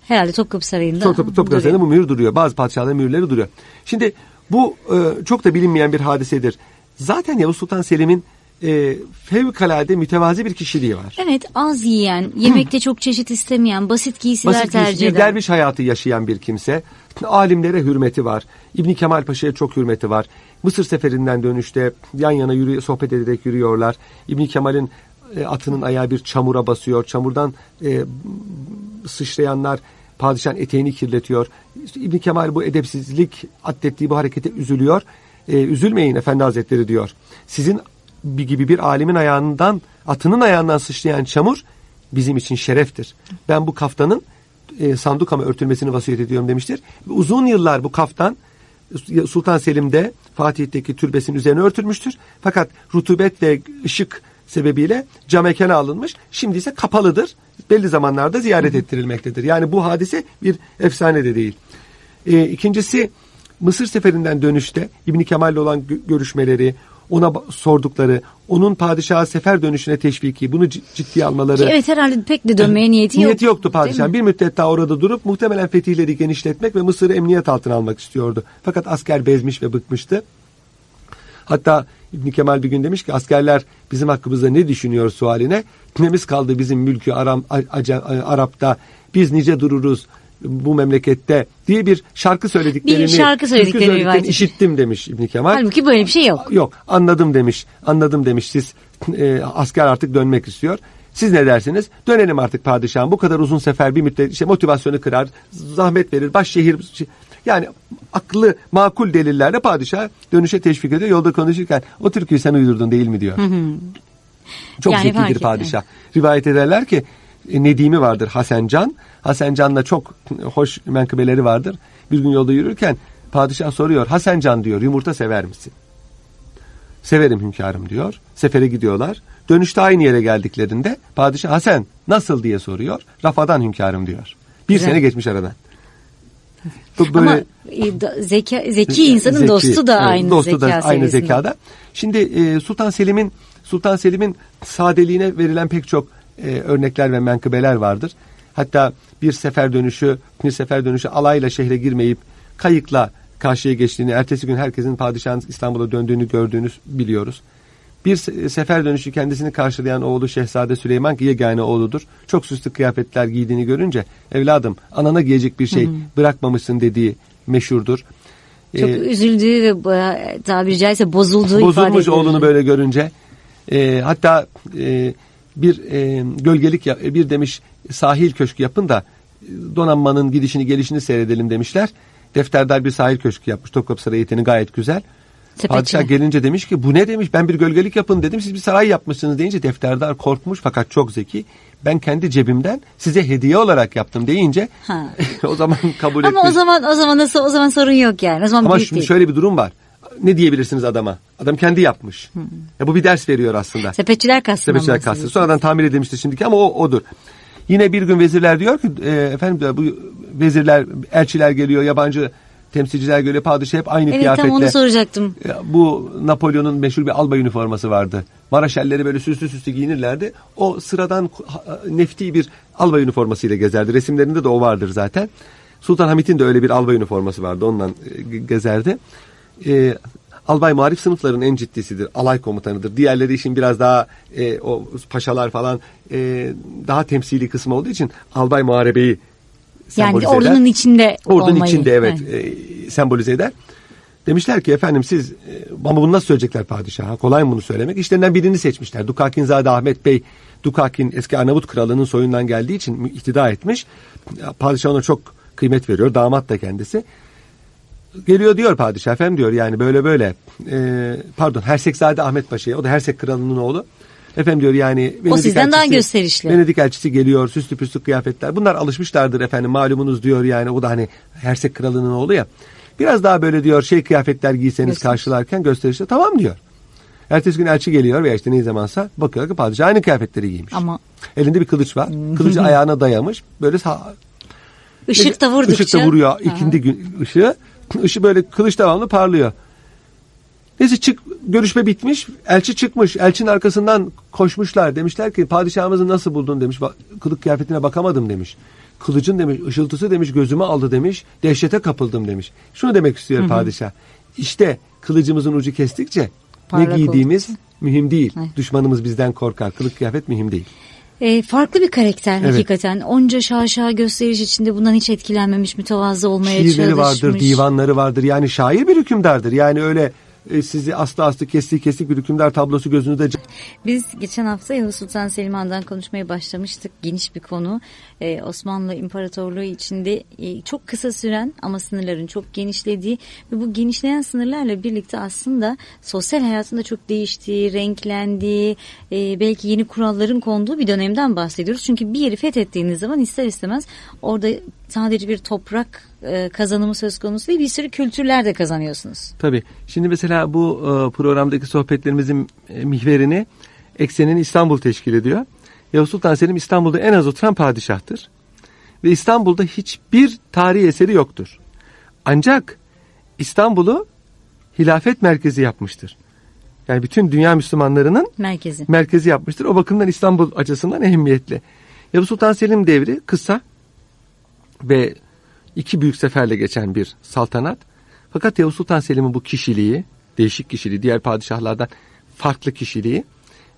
Herhalde Topkapı Sarayı'nda. Top, Topkapı Sarayı'nda bu mühür duruyor. Bazı padişahların mühürleri duruyor. Şimdi bu e, çok da bilinmeyen bir hadisedir. Zaten Yavuz Sultan Selim'in e, fevkalade mütevazi bir kişiliği var. Evet az yiyen, yemekte çok çeşit istemeyen, basit giysiler Basit tercih bir eden. derviş hayatı yaşayan bir kimse. Alimlere hürmeti var. İbni Kemal Paşa'ya çok hürmeti var. Mısır seferinden dönüşte yan yana yürü, sohbet ederek yürüyorlar. İbni Kemal'in e, atının ayağı bir çamura basıyor. Çamurdan e, sıçrayanlar padişahın eteğini kirletiyor. İbni Kemal bu edepsizlik atlettiği bu harekete üzülüyor. E, üzülmeyin efendi hazretleri diyor. Sizin bir gibi bir alimin ayağından atının ayağından sıçrayan çamur bizim için şereftir. Ben bu kaftanın e, sandukama örtülmesini vasiyet ediyorum demiştir. Uzun yıllar bu kaftan Sultan Selim'de Fatih'teki türbesinin üzerine örtülmüştür. Fakat rutubet ve ışık sebebiyle cam mekana alınmış. Şimdi ise kapalıdır. Belli zamanlarda ziyaret ettirilmektedir. Yani bu hadise bir efsane de değil. E, ikincisi Mısır seferinden dönüşte İbni Kemal'le olan gö- görüşmeleri, ona sordukları, onun padişaha sefer dönüşüne teşviki, bunu ciddiye almaları. Ki evet herhalde pek de dönmeye niyeti yok. Niyeti yoktu Değil padişah. mi? Bir müddet daha orada durup muhtemelen fetihleri genişletmek ve Mısır'ı emniyet altına almak istiyordu. Fakat asker bezmiş ve bıkmıştı. Hatta İbn Kemal bir gün demiş ki askerler bizim hakkımızda ne düşünüyor sualine. Nemiz kaldı bizim mülkü Aram, Aca- Arap'ta biz nice dururuz bu memlekette diye bir şarkı söylediklerini, Bir şarkı söylediklerini söylediklerini işittim demiş İbn Kemal. Halbuki böyle bir şey yok. Yok anladım demiş. Anladım demiş siz e, asker artık dönmek istiyor. Siz ne dersiniz? Dönelim artık padişahım. Bu kadar uzun sefer bir müddet işte motivasyonu kırar, zahmet verir, baş şehir yani akıllı, makul delillerle padişah dönüşe teşvik ediyor. Yolda konuşurken o türküyü sen uydurdun değil mi diyor. Çok Yani zekidir padişah. Rivayet ederler ki e, Nedim'i vardır Hasencan. Hasencan'la çok hoş menkıbeleri vardır. Bir gün yolda yürürken padişah soruyor. Hasencan diyor yumurta sever misin? Severim hünkârım diyor. Sefere gidiyorlar. Dönüşte aynı yere geldiklerinde padişah Hasan nasıl diye soruyor. Rafadan hünkârım diyor. Bir Güzel. sene geçmiş aradan. Bu böyle Ama e, zeka, zeki insanın Zeki, dostu da aynı dostu zeka da aynı seviyesinde. zekada. Şimdi e, Sultan Selim'in Sultan Selim'in sadeliğine verilen pek çok e, örnekler ve menkıbeler vardır. Hatta bir sefer dönüşü, bir sefer dönüşü alayla şehre girmeyip kayıkla karşıya geçtiğini, ertesi gün herkesin padişahın İstanbul'a döndüğünü gördüğünü biliyoruz. Bir se- sefer dönüşü kendisini karşılayan oğlu Şehzade Süleyman ki yegane oğludur. Çok süslü kıyafetler giydiğini görünce evladım anana giyecek bir şey bırakmamışsın dediği meşhurdur. Çok Ee, üzüldüğü ve e, tabiri caizse bozulduğu bozulmuş oğlunu böyle görünce e, hatta e, bir e, gölgelik ya- bir demiş sahil köşkü yapın da e, donanmanın gidişini gelişini seyredelim demişler. Defterdar bir sahil köşkü yapmış Topkapı Sarayı gayet güzel. Padişah gelince demiş ki bu ne demiş ben bir gölgelik yapın dedim siz bir saray yapmışsınız deyince defterdar korkmuş fakat çok zeki. Ben kendi cebimden size hediye olarak yaptım deyince Ha. o zaman kabul Ama etmiş. o zaman o zaman nasıl o zaman sorun yok yani. O zaman Ama şimdi değil. şöyle bir durum var. Ne diyebilirsiniz adama? Adam kendi yapmış. Ya bu bir ders veriyor aslında. Sepetçiler kastından Sepetçiler kastı. Sonradan tamir edilmiştir şimdiki ama o odur. Yine bir gün vezirler diyor ki e, efendim bu vezirler elçiler geliyor yabancı temsilciler geliyor padişah hep aynı Evet kıyafetle. tam onu soracaktım. Bu Napolyon'un meşhur bir albay üniforması vardı. Maraşelleri böyle süslü süslü giyinirlerdi. O sıradan nefti bir albay üniformasıyla gezerdi. Resimlerinde de o vardır zaten. Sultan Hamit'in de öyle bir albay üniforması vardı. Ondan e, ge- gezerdi. E, albay marif sınıfların en ciddisidir. Alay komutanıdır. Diğerleri işin biraz daha e, o paşalar falan e, daha temsili kısmı olduğu için albay muharebeyi Yani sembolize eder. ordunun içinde Ordunun olmayı. içinde evet Evet. e, sembolize eder. Demişler ki efendim siz e, ama bunu nasıl söyleyecekler padişaha? Kolay mı bunu söylemek? İşlerinden birini seçmişler. Dukakinzade Ahmet Bey Dukakin eski Arnavut kralının soyundan geldiği için ihtida etmiş. Padişah ona çok kıymet veriyor. Damat da kendisi. Geliyor diyor padişah efendim diyor yani böyle böyle e, pardon Hersekzade Ahmet Paşa'ya o da Hersek kralının oğlu. Efendim diyor yani Venedik sizden daha elçisi- gösterişli. Venedik elçisi geliyor süslü püslü kıyafetler. Bunlar alışmışlardır efendim malumunuz diyor yani o da hani Hersek kralının oğlu ya. Biraz daha böyle diyor şey kıyafetler giyseniz Gösteriş. karşılarken gösterişli tamam diyor. Ertesi gün elçi geliyor veya işte ne zamansa bakıyor ki padişah aynı kıyafetleri giymiş. Ama Elinde bir kılıç var. Kılıcı ayağına dayamış. Böyle sağ, ışık da vurdukça. Işık da vuruyor ikindi gün ışığı. Işığı böyle kılıç devamlı parlıyor. Neyse çık görüşme bitmiş. Elçi çıkmış. Elçinin arkasından koşmuşlar. Demişler ki padişahımızı nasıl buldun demiş. Kılık kıyafetine bakamadım demiş. Kılıcın demiş ışıltısı demiş gözümü aldı demiş. Dehşete kapıldım demiş. Şunu demek istiyor padişah. İşte kılıcımızın ucu kestikçe Parlak ne giydiğimiz oldukça. mühim değil. Ay. Düşmanımız bizden korkar. Kılık kıyafet mühim değil. E, farklı bir karakter Evet. hakikaten. Onca şaşa gösteriş içinde bundan hiç etkilenmemiş, mütevazı olmaya şiirleri çalışmış. vardır, divanları vardır. Yani şair bir hükümdardır. Yani öyle sizi aslı aslı kestik kestik bir hükümdar tablosu gözünüzde Biz geçen hafta Yavuz Sultan Selim Han'dan konuşmaya başlamıştık. Geniş bir konu. Ee, Osmanlı İmparatorluğu içinde e, çok kısa süren ama sınırların çok genişlediği ve bu genişleyen sınırlarla birlikte aslında sosyal hayatında çok değiştiği, renklendiği, e, belki yeni kuralların konduğu bir dönemden bahsediyoruz. Çünkü bir yeri fethettiğiniz zaman ister istemez orada sadece bir toprak e, kazanımı söz konusu değil bir sürü kültürler de kazanıyorsunuz. Tabii. Şimdi mesela bu e, programdaki sohbetlerimizin e, mihverini eksenini İstanbul teşkil ediyor. Yavuz Sultan Selim İstanbul'da en az oturan padişahtır. Ve İstanbul'da hiçbir tarihi eseri yoktur. Ancak İstanbul'u hilafet merkezi yapmıştır. Yani bütün dünya Müslümanlarının Merkezi. merkezi yapmıştır. O bakımdan İstanbul açısından ehemmiyetli. Yavuz Sultan Selim devri kısa ve iki büyük seferle geçen bir saltanat. Fakat Yavuz Sultan Selim'in bu kişiliği, değişik kişiliği, diğer padişahlardan farklı kişiliği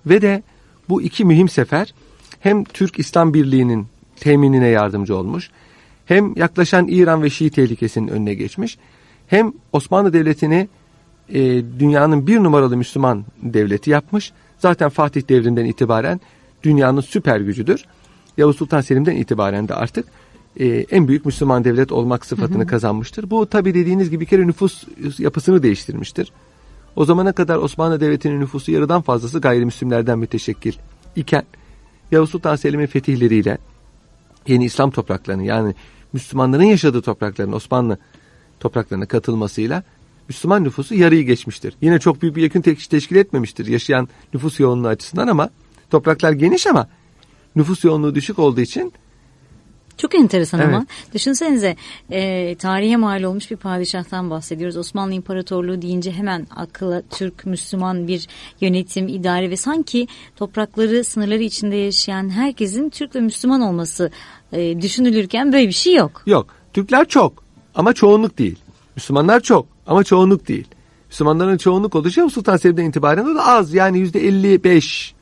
ve de bu iki mühim sefer hem Türk-İslam Birliği'nin teminine yardımcı olmuş, hem yaklaşan İran ve Şii tehlikesinin önüne geçmiş, hem Osmanlı Devleti'ni e, dünyanın bir numaralı Müslüman devleti yapmış. Zaten Fatih devrinden itibaren dünyanın süper gücüdür. Yavuz Sultan Selim'den itibaren de artık e, en büyük Müslüman devlet olmak sıfatını kazanmıştır. Bu tabi dediğiniz gibi bir kere nüfus yapısını değiştirmiştir. O zamana kadar Osmanlı Devleti'nin nüfusu yarıdan fazlası gayrimüslimlerden müteşekkil iken Yavuz Sultan Selim'in fetihleriyle yeni İslam topraklarını yani Müslümanların yaşadığı toprakların Osmanlı topraklarına katılmasıyla Müslüman nüfusu yarıyı geçmiştir. Yine çok büyük bir yakın teşkil etmemiştir yaşayan nüfus yoğunluğu açısından ama topraklar geniş ama nüfus yoğunluğu düşük olduğu için Çok enteresan ama. Evet. Düşünsenize e, tarihe mal olmuş bir padişahtan bahsediyoruz. Osmanlı İmparatorluğu deyince hemen akıla Türk, Müslüman bir yönetim, idare ve sanki toprakları, sınırları içinde yaşayan herkesin Türk ve Müslüman olması e, düşünülürken böyle bir şey yok. yok. Türkler çok ama çoğunluk değil. Müslümanlar çok ama çoğunluk değil. Müslümanların çoğunluk şey Sultan Selim'den itibaren o da az yani yüzde 55.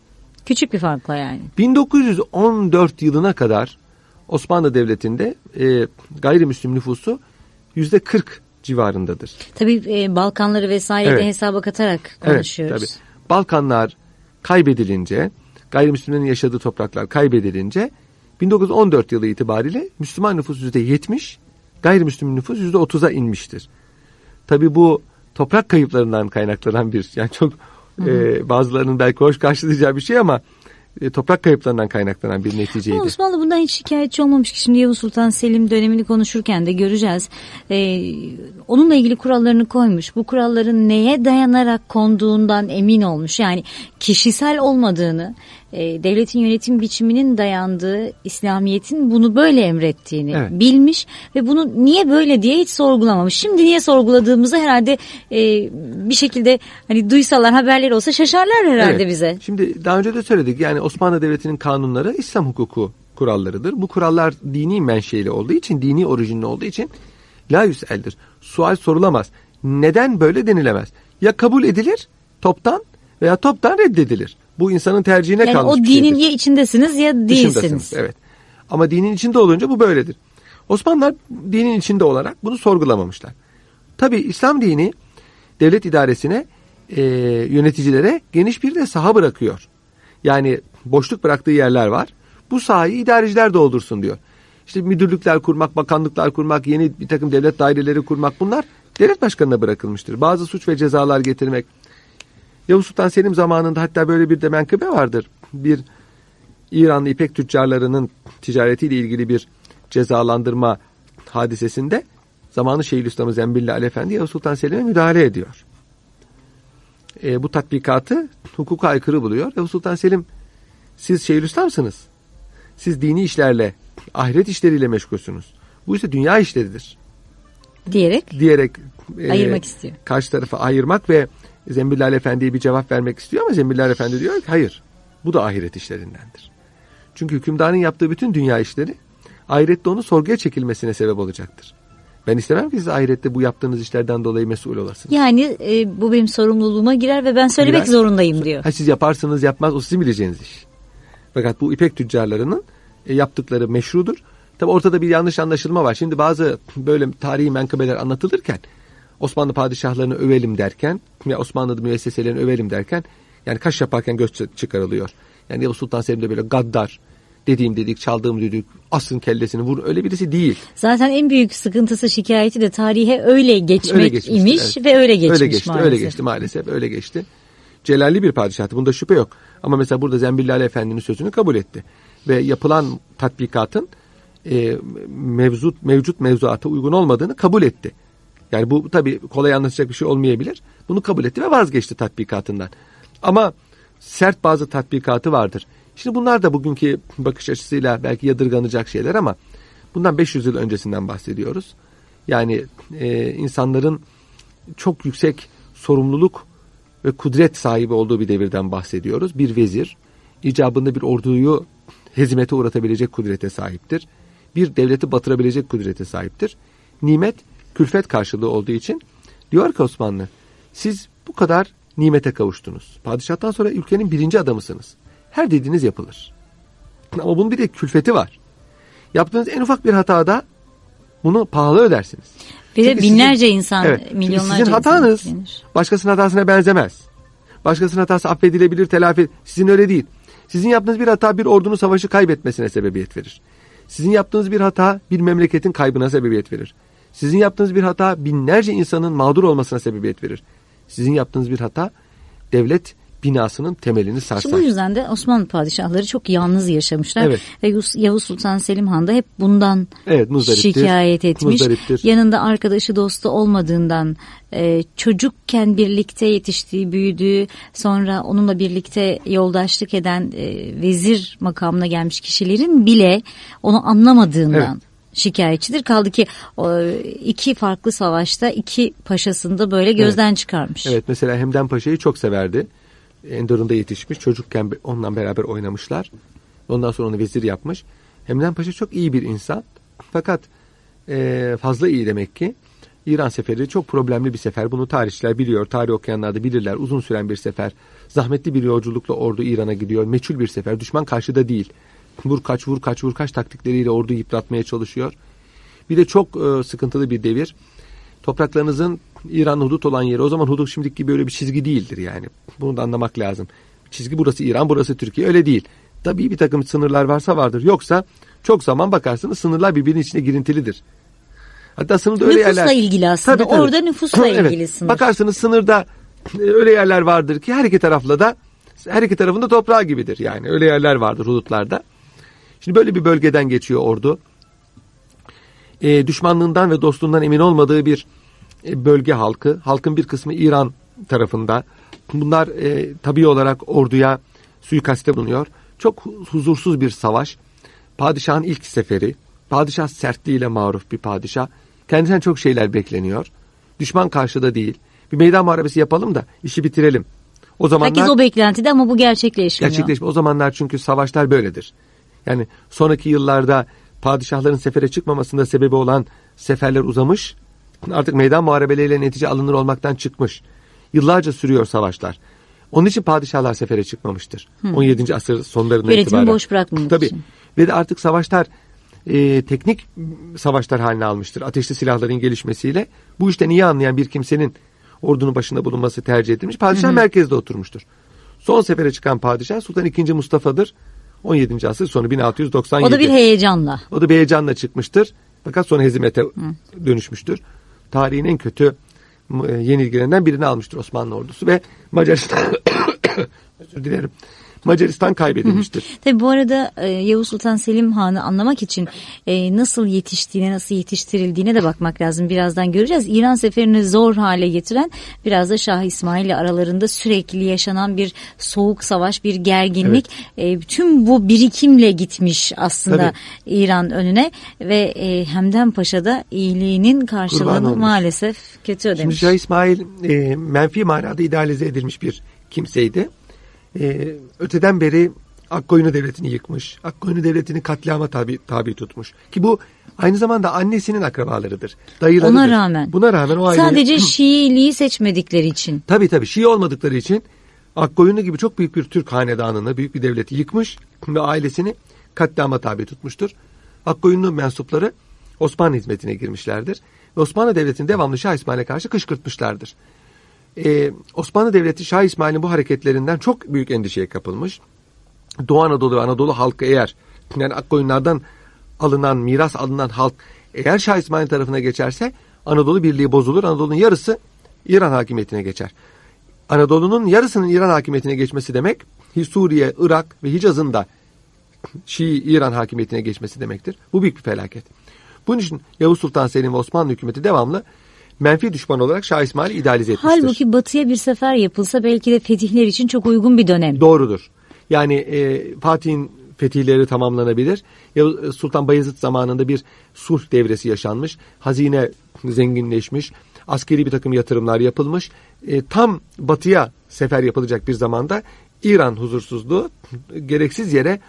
Küçük bir farkla yani. 1914 yılına kadar Osmanlı Devleti'nde e, gayrimüslim nüfusu yüzde 40 civarındadır. Tabii e, Balkanları vesaire Evet. de hesaba katarak konuşuyoruz. Evet, tabii. Balkanlar kaybedilince, gayrimüslimlerin yaşadığı topraklar kaybedilince 1914 yılı itibariyle Müslüman nüfus yüzde 70, gayrimüslim nüfus yüzde 30'a inmiştir. Tabii bu toprak kayıplarından kaynaklanan bir, yani çok e, bazılarının belki hoş karşılayacağı bir şey ama e, toprak kayıplarından kaynaklanan bir neticeydi. Ama Osmanlı bundan hiç şikayetçi olmamış ki şimdi Yavuz Sultan Selim dönemini konuşurken de göreceğiz. Ee, onunla ilgili kurallarını koymuş. Bu kuralların neye dayanarak konduğundan emin olmuş. Yani kişisel olmadığını, e, devletin yönetim biçiminin dayandığı İslamiyet'in bunu böyle emrettiğini Evet. bilmiş ve bunu niye böyle diye hiç sorgulamamış. Şimdi niye sorguladığımızı herhalde e, bir şekilde hani duysalar haberleri olsa şaşarlar herhalde Evet. bize. Şimdi daha önce de söyledik yani Osmanlı Devleti'nin kanunları İslam hukuku kurallarıdır. Bu kurallar dini menşeli olduğu için, dini orijinli olduğu için la yüseldir. Sual sorulamaz. Neden böyle denilemez? Ya kabul edilir toptan veya toptan reddedilir. Bu insanın tercihine Yani kalmış o bir dinin şeydir. ya içindesiniz ya değilsiniz. Dışındasınız, Evet. Ama dinin içinde olunca bu böyledir. Osmanlılar dinin içinde olarak bunu sorgulamamışlar. Tabi İslam dini devlet idaresine e, yöneticilere geniş bir de saha bırakıyor. Yani boşluk bıraktığı yerler var. Bu sahayı idareciler doldursun diyor. İşte müdürlükler kurmak, bakanlıklar kurmak, yeni bir takım devlet daireleri kurmak bunlar devlet başkanına bırakılmıştır. Bazı suç ve cezalar getirmek. Yavuz Sultan Selim zamanında hatta böyle bir de menkıbe vardır. Bir İranlı ipek tüccarlarının ticaretiyle ilgili bir cezalandırma hadisesinde zamanı Şeyhülislam'ı Zembilli Ali Efendi Yavuz Sultan Selim'e müdahale ediyor. E, bu tatbikatı hukuka aykırı buluyor. Yavuz Sultan Selim siz Şeyhülislam'sınız. Siz dini işlerle, ahiret işleriyle meşgulsünüz. Bu ise dünya işleridir diyerek diyerek e, Ayırmak istiyor. Karşı tarafa ayırmak ve Zembillal Efendi'ye bir cevap vermek istiyor ama Zembillal Efendi diyor ki hayır. Bu da ahiret işlerindendir. Çünkü hükümdarın yaptığı bütün dünya işleri ahirette onun sorguya çekilmesine sebep olacaktır. Ben istemem ki siz ahirette bu yaptığınız işlerden dolayı mesul olasınız. yani e, bu benim sorumluluğuma girer ve ben söylemek Girer. zorundayım diyor. Ha siz yaparsınız yapmaz o sizin bileceğiniz iş. Fakat bu ipek tüccarlarının e, yaptıkları meşrudur. Tabi ortada bir yanlış anlaşılma var. Şimdi bazı böyle tarihi menkıbeler anlatılırken Osmanlı padişahlarını övelim derken ya Osmanlı müesseselerini övelim derken yani kaş yaparken göz çı- çıkarılıyor. Yani Yavuz Sultan Selim de böyle gaddar dediğim dedik çaldığım dedik asın kellesini vur öyle birisi değil. Zaten en büyük sıkıntısı şikayeti de tarihe öyle geçmek Öyle imiş evet. ve öyle geçmiş öyle geçti, maalesef. Öyle geçti maalesef öyle geçti. Celalli bir padişahtı bunda şüphe yok. Ama mesela burada Zembillali Efendi'nin sözünü kabul etti. Ve yapılan tatbikatın e, mevcut mevcut mevzuata uygun olmadığını kabul etti. Yani bu tabii kolay anlatacak bir şey olmayabilir. Bunu kabul etti ve vazgeçti tatbikatından. Ama sert bazı tatbikatı vardır. Şimdi bunlar da bugünkü bakış açısıyla belki yadırganacak şeyler ama bundan 500 yıl öncesinden bahsediyoruz. Yani e, insanların çok yüksek sorumluluk ve kudret sahibi olduğu bir devirden bahsediyoruz. Bir vezir icabında bir orduyu hezimete uğratabilecek kudrete sahiptir. Bir devleti batırabilecek kudrete sahiptir. Nimet külfet karşılığı olduğu için diyor ki Osmanlı siz bu kadar nimete kavuştunuz. Padişahtan sonra ülkenin birinci adamısınız. Her dediğiniz yapılır. Ama bunun bir de külfeti var. Yaptığınız en ufak bir hatada bunu pahalı ödersiniz. Bir de binlerce sizin- insan, Evet, milyonlarca sizin hatanız başkasının hatasına benzemez. Başkasının hatası affedilebilir, telafi. Sizin öyle değil. Sizin yaptığınız bir hata bir ordunun savaşı kaybetmesine sebebiyet verir. Sizin yaptığınız bir hata bir memleketin kaybına sebebiyet verir. Sizin yaptığınız bir hata binlerce insanın mağdur olmasına sebebiyet verir. Sizin yaptığınız bir hata devlet binasının temelini İşte sarsar. bu yüzden de Osmanlı padişahları çok yalnız yaşamışlar. Evet. Ve Yavuz Sultan Selim Han da hep bundan Evet, şikayet etmiş. Muzdariptir. Yanında arkadaşı dostu olmadığından e, çocukken birlikte yetiştiği, büyüdüğü, sonra onunla birlikte yoldaşlık eden e, vezir makamına gelmiş kişilerin bile onu anlamadığından Evet. Şikayetçidir. Kaldı ki iki farklı savaşta iki paşasını da böyle gözden çıkarmış. Evet mesela Hemden Paşa'yı çok severdi. Endor'unda yetişmiş. Çocukken onunla beraber oynamışlar. Ondan sonra onu vezir yapmış. Hemden Paşa çok iyi bir insan. Fakat eee, fazla iyi demek ki. İran seferi çok problemli bir sefer. Bunu tarihçiler biliyor. Tarih okuyanlar da bilirler. Uzun süren bir sefer. Zahmetli bir yolculukla ordu İran'a gidiyor. Meçhul bir sefer. Düşman karşıda değil. Vur kaç vur kaç vur kaç taktikleriyle orduyu yıpratmaya çalışıyor. Bir de çok e, sıkıntılı bir devir. Topraklarınızın İran hudut olan yeri o zaman hudut şimdiki gibi böyle bir çizgi değildir yani. Bunu da anlamak lazım. Çizgi burası İran burası Türkiye öyle değil. Tabii bir takım sınırlar varsa vardır. Yoksa çok zaman bakarsınız sınırlar birbirinin içine girintilidir. Hatta sınırda öyle Nüfusla yerler. ilgili aslında. Orada nüfusla Evet. ilgili sınır. Bakarsınız sınırda e, öyle yerler vardır ki her iki tarafla da her iki tarafında toprağı gibidir. Yani öyle yerler vardır hudutlarda. Şimdi böyle bir bölgeden geçiyor ordu. E, düşmanlığından ve dostluğundan emin olmadığı bir e, bölge halkı. Halkın bir kısmı İran tarafında. Bunlar e, tabii olarak orduya suikaste bulunuyor. Çok hu- huzursuz bir savaş. Padişahın ilk seferi. Padişah sertliğiyle maruf bir padişah. Kendisinden çok şeyler bekleniyor. Düşman karşıda değil. Bir meydan muharebesi yapalım da işi bitirelim. O zamanlar Herkes o beklentide ama bu gerçekleşmiyor. Gerçekleşme. O zamanlar çünkü savaşlar böyledir. Yani sonraki yıllarda padişahların sefere çıkmamasında sebebi olan seferler uzamış. Artık meydan muharebeleriyle netice alınır olmaktan çıkmış. Yıllarca sürüyor savaşlar. Onun için padişahlar sefere çıkmamıştır. 17. asır sonlarından Yönetimi itibaren. boş bırakmamak Tabii. için. Ve de artık savaşlar e, teknik savaşlar haline almıştır. Ateşli silahların gelişmesiyle. Bu işten iyi anlayan bir kimsenin ordunun başında bulunması tercih edilmiş. Padişah merkezde oturmuştur. Son sefere çıkan padişah Sultan II. Mustafa'dır. 17. asır sonu 1697. O da bir heyecanla. O da bir heyecanla çıkmıştır. Fakat sonra hezimete dönüşmüştür. Tarihin en kötü e, yenilgilerinden birini almıştır Osmanlı ordusu ve Macaristan özür dilerim. Macaristan kaybedilmiştir. Tabi bu arada e, Yavuz Sultan Selim Han'ı anlamak için e, nasıl yetiştiğine, nasıl yetiştirildiğine de bakmak lazım. Birazdan göreceğiz. İran seferini zor hale getiren biraz da Şah İsmail ile aralarında sürekli yaşanan bir soğuk savaş, bir gerginlik. E, tüm bu birikimle gitmiş aslında Tabii. İran önüne ve e, Hemden Paşa da iyiliğinin karşılığını maalesef kötü Şimdi ödemiş. Şah İsmail e, menfi manada idealize edilmiş bir kimseydi. E, öteden beri Akkoyunlu Devleti'ni yıkmış. Akkoyunlu Devleti'ni katliama tabi, tabi tutmuş. Ki bu aynı zamanda annesinin akrabalarıdır. Dayılarıdır. Ona rağmen. Buna rağmen o aile... Sadece Şiiliği seçmedikleri için. Tabii tabii Şii olmadıkları için Akkoyunlu gibi çok büyük bir Türk hanedanını, büyük bir devleti yıkmış ve ailesini katliama tabi tutmuştur. Akkoyunlu mensupları Osmanlı hizmetine girmişlerdir. Ve Osmanlı Devleti'ni devamlı Şah İsmail'e karşı kışkırtmışlardır. Ee, Osmanlı Devleti Şah İsmail'in bu hareketlerinden çok büyük endişeye kapılmış. Doğu Anadolu ve Anadolu halkı eğer yani Akkoyunlardan alınan miras alınan halk eğer Şah İsmail tarafına geçerse Anadolu Birliği bozulur. Anadolu'nun yarısı İran hakimiyetine geçer. Anadolu'nun yarısının İran hakimiyetine geçmesi demek Suriye, Irak ve Hicaz'ın da Şii İran hakimiyetine geçmesi demektir. Bu büyük bir felaket. Bunun için Yavuz Sultan Selim ve Osmanlı hükümeti devamlı menfi düşman olarak Şah İsmail'i idealize etmiştir. Halbuki batıya bir sefer yapılsa belki de fetihler için çok uygun bir dönem. Doğrudur. Yani e, Fatih'in fetihleri tamamlanabilir. Yavuz- Sultan Bayezid zamanında bir sulh devresi yaşanmış. Hazine zenginleşmiş. Askeri bir takım yatırımlar yapılmış. E, tam batıya sefer yapılacak bir zamanda İran huzursuzluğu gereksiz yere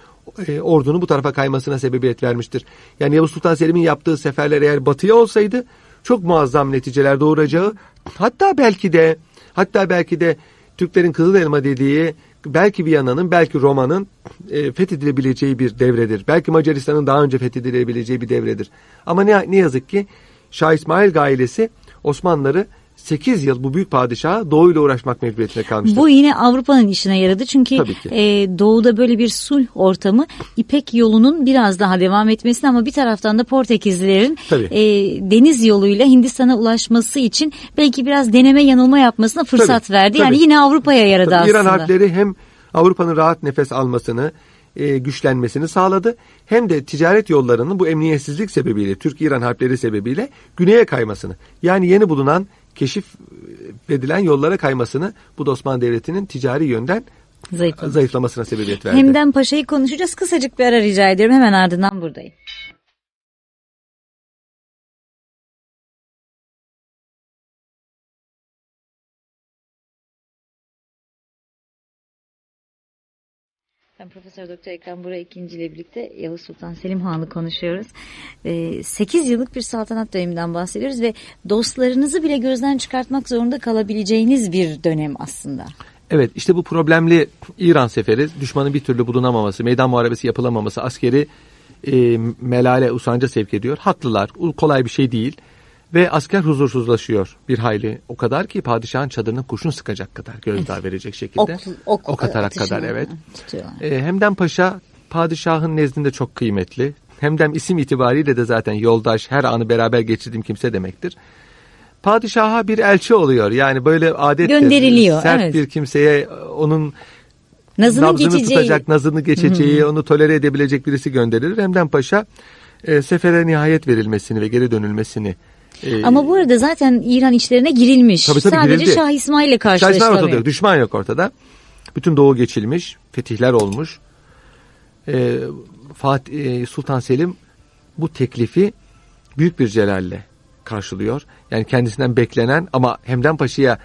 e, ordunun bu tarafa kaymasına sebebiyet vermiştir. Yani Yavuz Sultan Selim'in yaptığı seferler eğer batıya olsaydı çok muazzam neticeler doğuracağı hatta belki de hatta belki de Türklerin Kızıl Elma dediği belki Viyana'nın belki Roma'nın e, fethedilebileceği bir devredir. Belki Macaristan'ın daha önce fethedilebileceği bir devredir. Ama ne, ne yazık ki Şah İsmail ailesi Osmanlıları 8 yıl bu büyük padişaha doğuyla uğraşmak mecburiyetine kalmıştır. Bu yine Avrupa'nın işine yaradı çünkü e, doğuda böyle bir sulh ortamı İpek yolunun biraz daha devam etmesini ama bir taraftan da Portekizlilerin Tabii. e, deniz yoluyla Hindistan'a ulaşması için belki biraz deneme yanılma yapmasına fırsat Tabii, verdi. Yani tabii. yine Avrupa'ya yaradı Tabii aslında. İran harpleri hem Avrupa'nın rahat nefes almasını, e, güçlenmesini sağladı. Hem de ticaret yollarının bu emniyetsizlik sebebiyle, Türk-İran harpleri sebebiyle güneye kaymasını, yani yeni bulunan keşif e, edilen yollara kaymasını bu da Osmanlı Devleti'nin ticari yönden Zayıfladı. zayıflamasına sebebiyet verdi. Hemden Paşa'yı konuşacağız. Kısacık bir ara rica ediyorum. Hemen ardından buradayım. Ben Profesör Doktor Ekrem Bora ikinci ile birlikte Yavuz Sultan Selim Han'ı konuşuyoruz. 8 yıllık bir saltanat döneminden bahsediyoruz ve dostlarınızı bile gözden çıkartmak zorunda kalabileceğiniz bir dönem aslında. Evet işte bu problemli İran seferi düşmanın bir türlü bulunamaması, meydan muharebesi yapılamaması askeri e, melale usanca sevk ediyor. Haklılar. Kolay bir şey değil. Ve asker huzursuzlaşıyor bir hayli. O kadar ki padişahın çadırına kurşun sıkacak kadar gözdağı verecek şekilde. Ok, ok, ok atarak kadar evet. E, Hemdem Paşa padişahın nezdinde çok kıymetli. Hemdem isim itibariyle de zaten yoldaş, her anı beraber geçirdiğim kimse demektir. Padişaha bir elçi oluyor. Yani böyle adet Gönderiliyor, sert evet. bir kimseye onun Nazının nabzını geçeceği tutacak, nazını geçeceği, onu tolere edebilecek birisi gönderilir. Hemdem Paşa e, sefere nihayet verilmesini ve geri dönülmesini e, Ama bu arada zaten İran içlerine girilmiş. Tabii, tabii, Sadece girildi. Şah İsmail ile Şah İsmail ortada yok. Düşman yok ortada. Bütün doğu geçilmiş. Fetihler olmuş. Ee, Fatih, e, Sultan Selim bu teklifi büyük bir celalle karşılıyor. Yani kendisinden beklenen ama Hemden Paşa'ya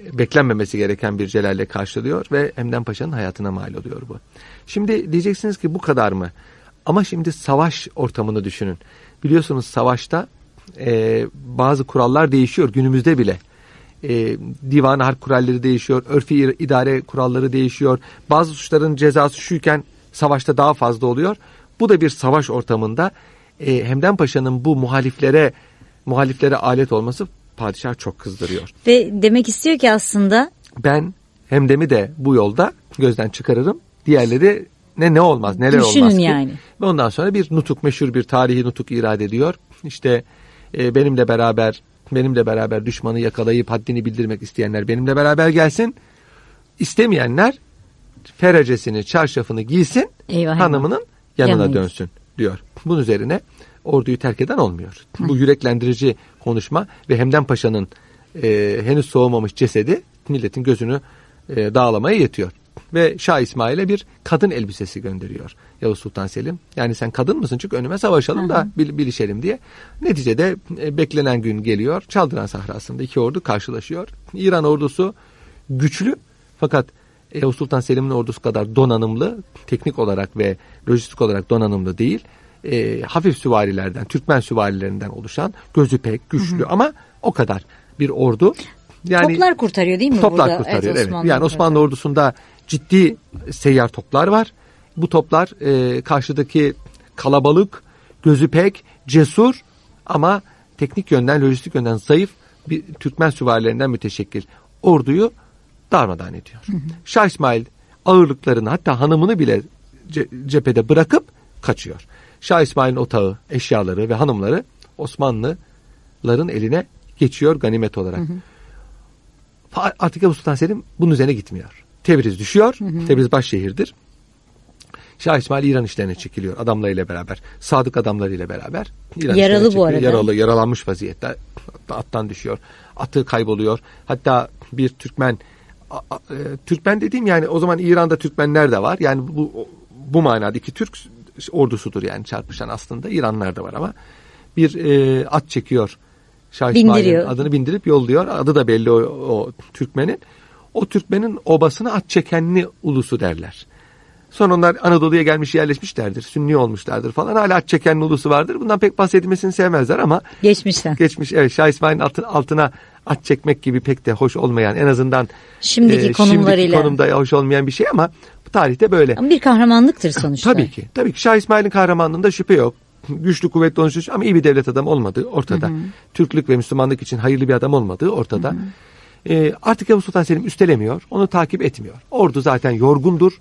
beklenmemesi gereken bir celalle karşılıyor ve Hemden Paşa'nın hayatına mal oluyor bu. Şimdi diyeceksiniz ki bu kadar mı? Ama şimdi savaş ortamını düşünün. Biliyorsunuz savaşta e, bazı kurallar değişiyor günümüzde bile. E, divan harp kuralları değişiyor, örfi idare kuralları değişiyor. Bazı suçların cezası şuyken savaşta daha fazla oluyor. Bu da bir savaş ortamında e, Hemden Paşa'nın bu muhaliflere muhaliflere alet olması padişah çok kızdırıyor. Ve demek istiyor ki aslında Ben Hemdem'i de bu yolda gözden çıkarırım. Diğerleri ne ne olmaz neler Düşünün olmaz ki. yani. Ve ondan sonra bir nutuk meşhur bir tarihi nutuk irade ediyor. İşte e, benimle beraber benimle beraber düşmanı yakalayıp haddini bildirmek isteyenler benimle beraber gelsin. İstemeyenler feracesini, çarşafını giysin, Eyvah, eyvah. hanımının yanına Yanına dönsün diyor. Bunun üzerine orduyu terk eden olmuyor. Bu yüreklendirici konuşma ve Hemden Paşa'nın e, henüz soğumamış cesedi milletin gözünü e, dağlamaya yetiyor. Ve Şah İsmail'e bir kadın elbisesi gönderiyor Yavuz Sultan Selim. Yani sen kadın mısın çünkü önüme savaşalım da bil- bilişelim diye. Neticede e, beklenen gün geliyor. Çaldıran sahrasında iki ordu karşılaşıyor. İran ordusu güçlü fakat Yavuz Sultan Selim'in ordusu kadar donanımlı, teknik olarak ve lojistik olarak donanımlı değil. E, hafif süvarilerden, Türkmen süvarilerinden oluşan gözü pek güçlü ama o kadar bir ordu. Yani toplar kurtarıyor değil mi toplar burada? kurtarıyor. Evet, Osmanlı Yani Osmanlı kurtarıyor. ordusunda ciddi seyyar toplar var. Bu toplar e, karşıdaki kalabalık, gözü pek, cesur ama teknik yönden, lojistik yönden zayıf bir Türkmen süvarilerinden müteşekkil orduyu darmadağın ediyor. Şah İsmail ağırlıklarını hatta hanımını bile ce- cephede bırakıp kaçıyor. Şah İsmail'in otağı, eşyaları ve hanımları Osmanlıların eline geçiyor ganimet olarak. Fa- Artık Yavuz Sultan Selim bunun üzerine gitmiyor. Tebriz düşüyor. Tebriz baş şehirdir. Şah İsmail İran işlerine çekiliyor adamlarıyla beraber. Sadık adamlarıyla beraber. İran Yaralı bu arada. Yaralı, yaralanmış vaziyette. Attan düşüyor. Atı kayboluyor. Hatta bir Türkmen e, Türkmen dediğim yani o zaman İran'da Türkmenler de var. Yani bu bu manada iki Türk ordusudur yani çarpışan aslında. İranlar da var ama bir e, at çekiyor. Şah İsmail'in adını bindirip yolluyor. Adı da belli o, o Türkmenin. O Türkmenin obasına at çekenli ulusu derler. Sonra onlar Anadolu'ya gelmiş yerleşmişlerdir. Sünni olmuşlardır falan. Hala at çekenli ulusu vardır. Bundan pek bahsedilmesini sevmezler ama Geçmişten. geçmiş evet Şah İsmail'in altı- altına at çekmek gibi pek de hoş olmayan en azından Şimdiki e, konumlarıyla. şimdiki konumda hoş olmayan bir şey ama bu tarihte böyle. Ama bir kahramanlıktır sonuçta. Tabii ki. Tabii ki Şah İsmail'in kahramanlığında şüphe yok. Güçlü kuvvetli olmuş ama iyi bir devlet adamı olmadığı ortada. Türklük ve Müslümanlık için hayırlı bir adam olmadığı ortada. Ee, artık Yavuz Sultan Selim üstelemiyor. Onu takip etmiyor. Ordu zaten yorgundur,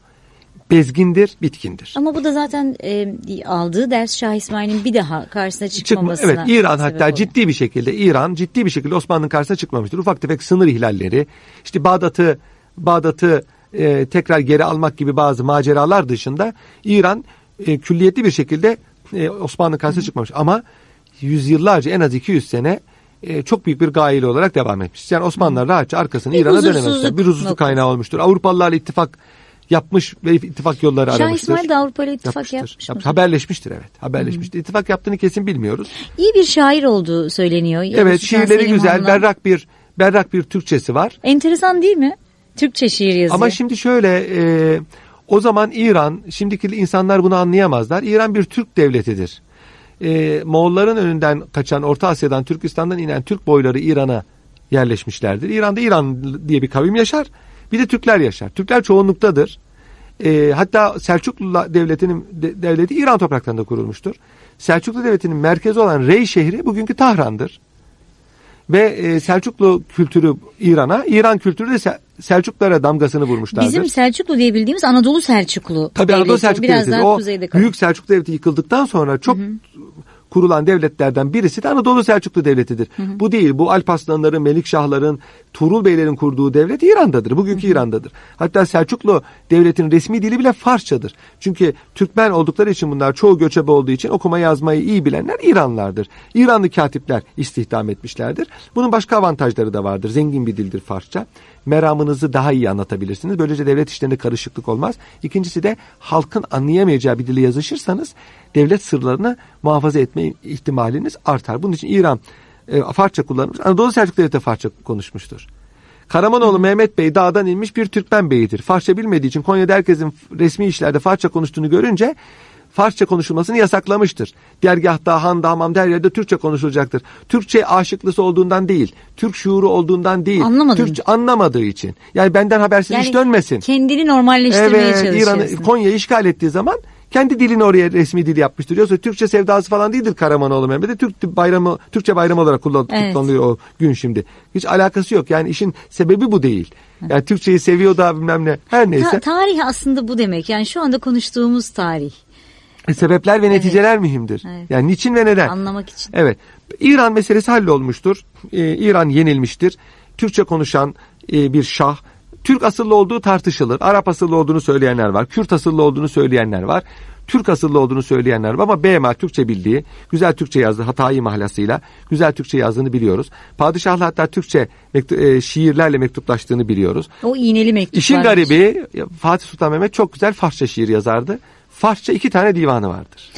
bezgindir, bitkindir. Ama bu da zaten e, aldığı ders Şah İsmail'in bir daha karşısına Çıkma, çıkmamasına evet İran hatta oluyor. ciddi bir şekilde İran ciddi bir şekilde Osmanlı'nın karşısına çıkmamıştır. Ufak tefek sınır ihlalleri, işte Bağdat'ı Bağdat'ı e, tekrar geri almak gibi bazı maceralar dışında İran e, külliyetli bir şekilde e, Osmanlı karşısına çıkmamış. Ama yüzyıllarca en az 200 sene e, çok büyük bir gaile olarak devam etmiş. Yani Osmanlılar rahatça arkasını İran'a dönememişler. Bir huzursuzluk kaynağı olmuştur. Avrupalılarla ittifak yapmış ve ittifak yolları Şah aramıştır. İsmail de Avrupa ile ittifak Yapmıştır. yapmış Yapmış. mı? Haberleşmiştir evet. Haberleşmiştir. İttifak yaptığını kesin bilmiyoruz. İyi bir şair olduğu söyleniyor. Evet şiirleri Selim güzel, Han'la. berrak bir berrak bir Türkçesi var. Enteresan değil mi? Türkçe şiir yazıyor. Ama şimdi şöyle e, o zaman İran, şimdiki insanlar bunu anlayamazlar. İran bir Türk devletidir. E, Moğolların önünden kaçan Orta Asya'dan, Türkistan'dan inen Türk boyları İran'a yerleşmişlerdir. İran'da İran diye bir kavim yaşar. Bir de Türkler yaşar. Türkler çoğunluktadır. E, hatta Selçuklu devletinin de- devleti İran topraklarında kurulmuştur. Selçuklu devletinin merkezi olan Rey şehri bugünkü Tahran'dır. Ve e, Selçuklu kültürü İran'a, İran kültürü de Sel- Selçuklara damgasını vurmuşlardır. Bizim Selçuklu diye bildiğimiz Anadolu Selçuklu. Tabii. Anadolu Selçuklu Biraz Devleti. daha O kuzeyde kalıyor. Büyük Selçuklu Devleti yıkıldıktan sonra çok kurulan devletlerden birisi de Anadolu Selçuklu Devleti'dir. Bu değil. Bu Alparslanların, Melikşahların, Tuğrul Beylerin kurduğu devlet İran'dadır. Bugünkü İran'dadır. Hatta Selçuklu devletinin resmi dili bile Farsçadır. Çünkü Türkmen oldukları için bunlar çoğu göçebe olduğu için okuma yazmayı iyi bilenler İranlılardır. İranlı katipler istihdam etmişlerdir. Bunun başka avantajları da vardır. Zengin bir dildir Farsça. Meramınızı daha iyi anlatabilirsiniz. Böylece devlet işlerinde karışıklık olmaz. İkincisi de halkın anlayamayacağı bir dili yazışırsanız devlet sırlarını muhafaza etme ihtimaliniz artar. Bunun için İran e, Farsça kullanmış. Anadolu Selçuk Devleti de Farsça konuşmuştur. Karamanoğlu Mehmet Bey dağdan inmiş bir Türkmen beyidir. Farsça bilmediği için Konya'da herkesin resmi işlerde Farsça konuştuğunu görünce Farsça konuşulmasını yasaklamıştır. Dergahta, handa, hamamda her yerde Türkçe konuşulacaktır. Türkçe aşıklısı olduğundan değil, Türk şuuru olduğundan değil. Anlamadım. Türkçe anlamadığı için. Yani benden habersiz iş dönmesin. kendini normalleştirmeye Evet, çalışıyorsun. İran'ı Konya'yı işgal ettiği zaman kendi dilini oraya resmi dil yapmıştır. Yoksa Türkçe sevdası falan değildir Karamanoğlu Mehmet'e. Türk bayramı, Türkçe bayramı olarak kullan, Evet. kutlanılıyor o gün şimdi. Hiç alakası yok. Yani işin sebebi bu değil. Yani Türkçeyi seviyor da bilmem ne. Her neyse. Ta- tarih aslında bu demek. Yani şu anda konuştuğumuz tarih. Sebepler ve neticeler mühimdir. Evet. Yani niçin ve neden? Anlamak için. Evet. İran meselesi hallolmuştur. Ee, İran yenilmiştir. Türkçe konuşan e, bir şah. Türk asıllı olduğu tartışılır. Arap asıllı olduğunu söyleyenler var. Kürt asıllı olduğunu söyleyenler var. Türk asıllı olduğunu söyleyenler var ama BMA Türkçe bildiği, güzel Türkçe yazdığı Hatayi mahlasıyla güzel Türkçe yazdığını biliyoruz. Padişahla hatta Türkçe mektu- e, şiirlerle mektuplaştığını biliyoruz. O iğneli mektuplar. İşin garibi Fatih Sultan Mehmet çok güzel Farsça şiir yazardı. Farsça iki tane divanı vardır.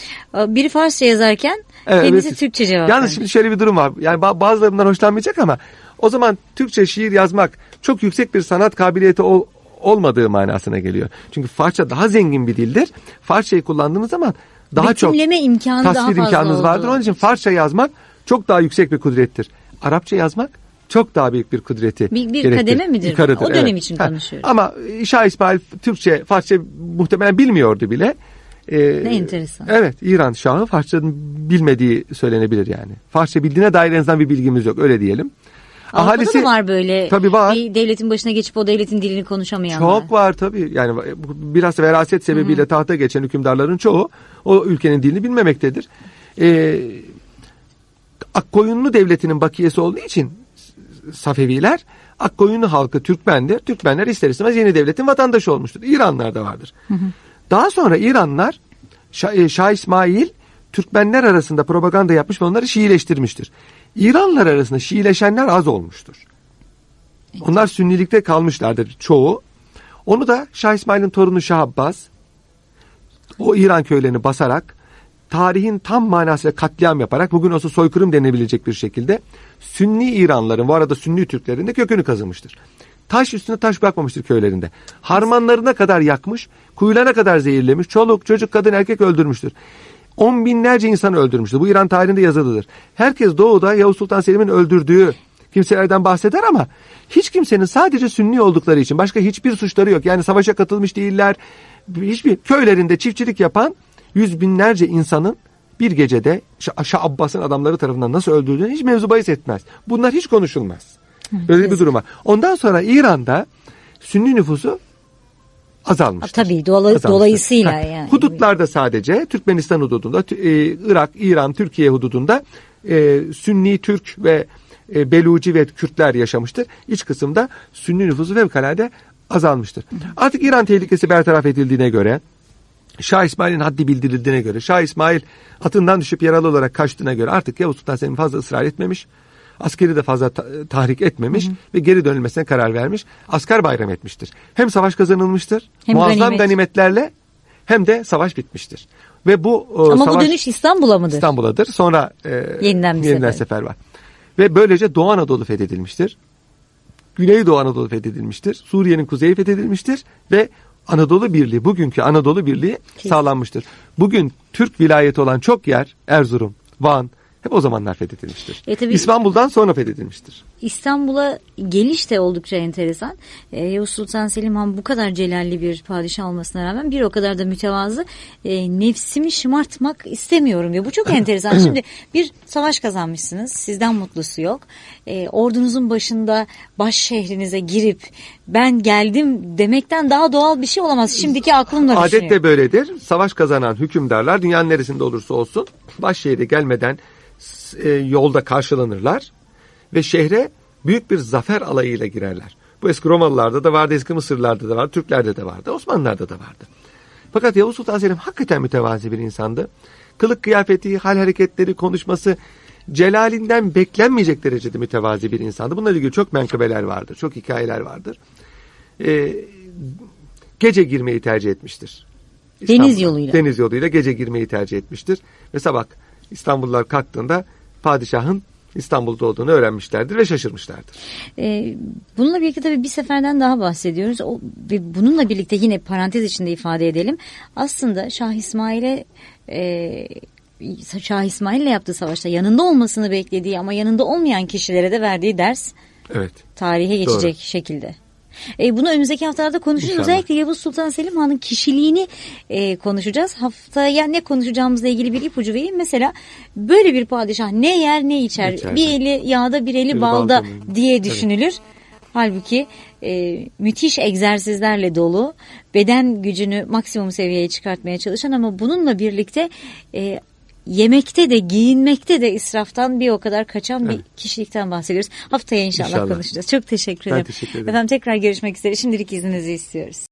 Biri Farsça yazarken Evet, kendisi evet. Türkçe cevap Yalnız şimdi şöyle bir durum var. Yani ba- bazıları bundan hoşlanmayacak ama o zaman Türkçe şiir yazmak çok yüksek bir sanat kabiliyeti ol- olmadığı manasına geliyor. Çünkü Farsça daha zengin bir dildir. Farsçayı kullandığınız zaman daha çok Betimleme imkanı daha tasvir fazla imkanınız vardır. olduğu Onun için Farsça yazmak çok daha yüksek bir kudrettir. Arapça yazmak çok daha büyük bir kudreti Bir- bir gerektirir. kademe midir? Yukarıdır, O dönem için Ha, konuşuyoruz. Ama Şah İsmail Türkçe, Farsça muhtemelen bilmiyordu bile. Ee, Ne enteresan. Evet İran Şahı Farsça'nın bilmediği söylenebilir yani. Farsça bildiğine dair en azından bir bilgimiz yok öyle diyelim. Avrupa'da da var böyle Tabii var. bir devletin başına geçip o devletin dilini konuşamayanlar. Çok var tabii. Yani biraz veraset sebebiyle tahta geçen hükümdarların çoğu o ülkenin dilini bilmemektedir. Ee, Akkoyunlu devletinin bakiyesi olduğu için Safeviler Akkoyunlu halkı Türkmendir. Türkmenler ister istemez yeni devletin vatandaşı olmuştur. İranlar da vardır. Daha sonra İranlılar Şah, e, Şah İsmail Türkmenler arasında propaganda yapmış ve onları Şiileştirmiştir. İranlılar arasında Şiileşenler az olmuştur. Onlar Sünnilikte kalmışlardır çoğu. Onu da Şah İsmail'in torunu Şah Abbas o İran köylerini basarak tarihin tam manasıyla katliam yaparak bugün olsa soykırım denebilecek bir şekilde Sünni İranların bu arada Sünni Türklerin de kökünü kazımıştır. Taş üstüne taş bırakmamıştır köylerinde. Harmanlarına kadar yakmış, kuyularına kadar zehirlemiş, çoluk, çocuk, kadın, erkek öldürmüştür. On binlerce insan öldürmüştür. Bu İran tarihinde yazılıdır. Herkes doğuda Yavuz Sultan Selim'in öldürdüğü kimselerden bahseder ama hiç kimsenin sadece Sünni oldukları için başka hiçbir suçları yok. Yani savaşa katılmış değiller. Hiçbir köylerinde çiftçilik yapan yüz binlerce insanın bir gecede Şah Abbas'ın adamları tarafından nasıl öldürüldüğünü hiç mevzu bahis etmez. Bunlar hiç konuşulmaz. Böyle bir durum var. Ondan sonra İran'da Sünni nüfusu azalmıştır. Tabii, dola- Azalmıştır. dolayısıyla Ha, yani. Hudutlarda sadece Türkmenistan hududunda, e, Irak, İran, Türkiye hududunda e, Sünni Türk ve e, Beluci ve Kürtler yaşamıştır. İç kısımda Sünni nüfusu fevkalade azalmıştır. Artık İran tehlikesi bertaraf edildiğine göre Şah İsmail'in haddi bildirildiğine göre, Şah İsmail atından düşüp yaralı olarak kaçtığına göre artık Yavuz Sultan Selim fazla ısrar etmemiş. Askeri de fazla ta- tahrik etmemiş ve geri dönülmesine karar vermiş. Asker bayram etmiştir. Hem savaş kazanılmıştır, Hem muazzam ganimet. ganimetlerle hem de savaş bitmiştir. Ve bu e, Ama savaş bu dönüş İstanbul'a mıdır? İstanbul'adır. Sonra e, Yeniden bir yeniden sefer. sefer var. Ve böylece Doğu Anadolu fethedilmiştir. Güneydoğu Anadolu fethedilmiştir. Suriye'nin kuzeyi fethedilmiştir ve Anadolu Birliği, bugünkü Anadolu Birliği sağlanmıştır. Bugün Türk vilayeti olan çok yer, Erzurum, Van, hep o zamanlar fethedilmiştir. E tabii- İstanbul'dan sonra fethedilmiştir. İstanbul'a geliş de oldukça enteresan. Ee, Yavuz Sultan Selim Han bu kadar celalli bir padişah olmasına rağmen bir o kadar da mütevazı. Ee, nefsimi şımartmak istemiyorum diyor. Bu çok enteresan. Şimdi bir savaş kazanmışsınız. Sizden mutlusu yok. Ee, ordunuzun başında baş şehrinize girip ben geldim demekten daha doğal bir şey olamaz. Şimdiki aklımla Adet düşünüyorum. de böyledir. Savaş kazanan hükümdarlar dünyanın neresinde olursa olsun başşehire gelmeden e, yolda karşılanırlar ve şehre büyük bir zafer alayıyla girerler. Bu eski Romalılarda da vardı, eski Mısırlarda da vardı, Türklerde de vardı, Osmanlılarda da vardı. Fakat Yavuz Sultan Selim hakikaten mütevazi bir insandı. Kılık kıyafeti, hal hareketleri, konuşması celalinden beklenmeyecek derecede mütevazi bir insandı. Bununla ilgili çok menkıbeler vardır, çok hikayeler vardır. Ee, gece girmeyi tercih etmiştir. Deniz İstanbul'a. yoluyla. Deniz yoluyla gece girmeyi tercih etmiştir. Ve sabah İstanbullular kalktığında padişahın İstanbul'da olduğunu öğrenmişlerdir ve şaşırmışlardır. Ee, bununla birlikte tabii bir seferden daha bahsediyoruz. O, bununla birlikte yine parantez içinde ifade edelim. Aslında Şah İsmail'e e, Şah İsmail'le yaptığı savaşta yanında olmasını beklediği ama yanında olmayan kişilere de verdiği ders Evet. tarihe geçecek Doğru. şekilde. E, bunu önümüzdeki haftalarda konuşacağız. İnşallah. Özellikle Yavuz Sultan Selim Han'ın kişiliğini e, konuşacağız. Haftaya ne konuşacağımızla ilgili bir ipucu vereyim. Mesela böyle bir padişah ne yer ne içer. İçer. Bir eli yağda bir eli Bir balda balda. diye düşünülür. Halbuki e, müthiş egzersizlerle dolu, beden gücünü maksimum seviyeye çıkartmaya çalışan ama bununla birlikte e, yemekte de giyinmekte de israftan bir o kadar kaçan bir Evet. kişilikten bahsediyoruz. Haftaya inşallah, İnşallah. konuşacağız. Çok teşekkür Ben ederim. teşekkür ederim. Efendim tekrar görüşmek üzere. Şimdilik izninizi istiyoruz.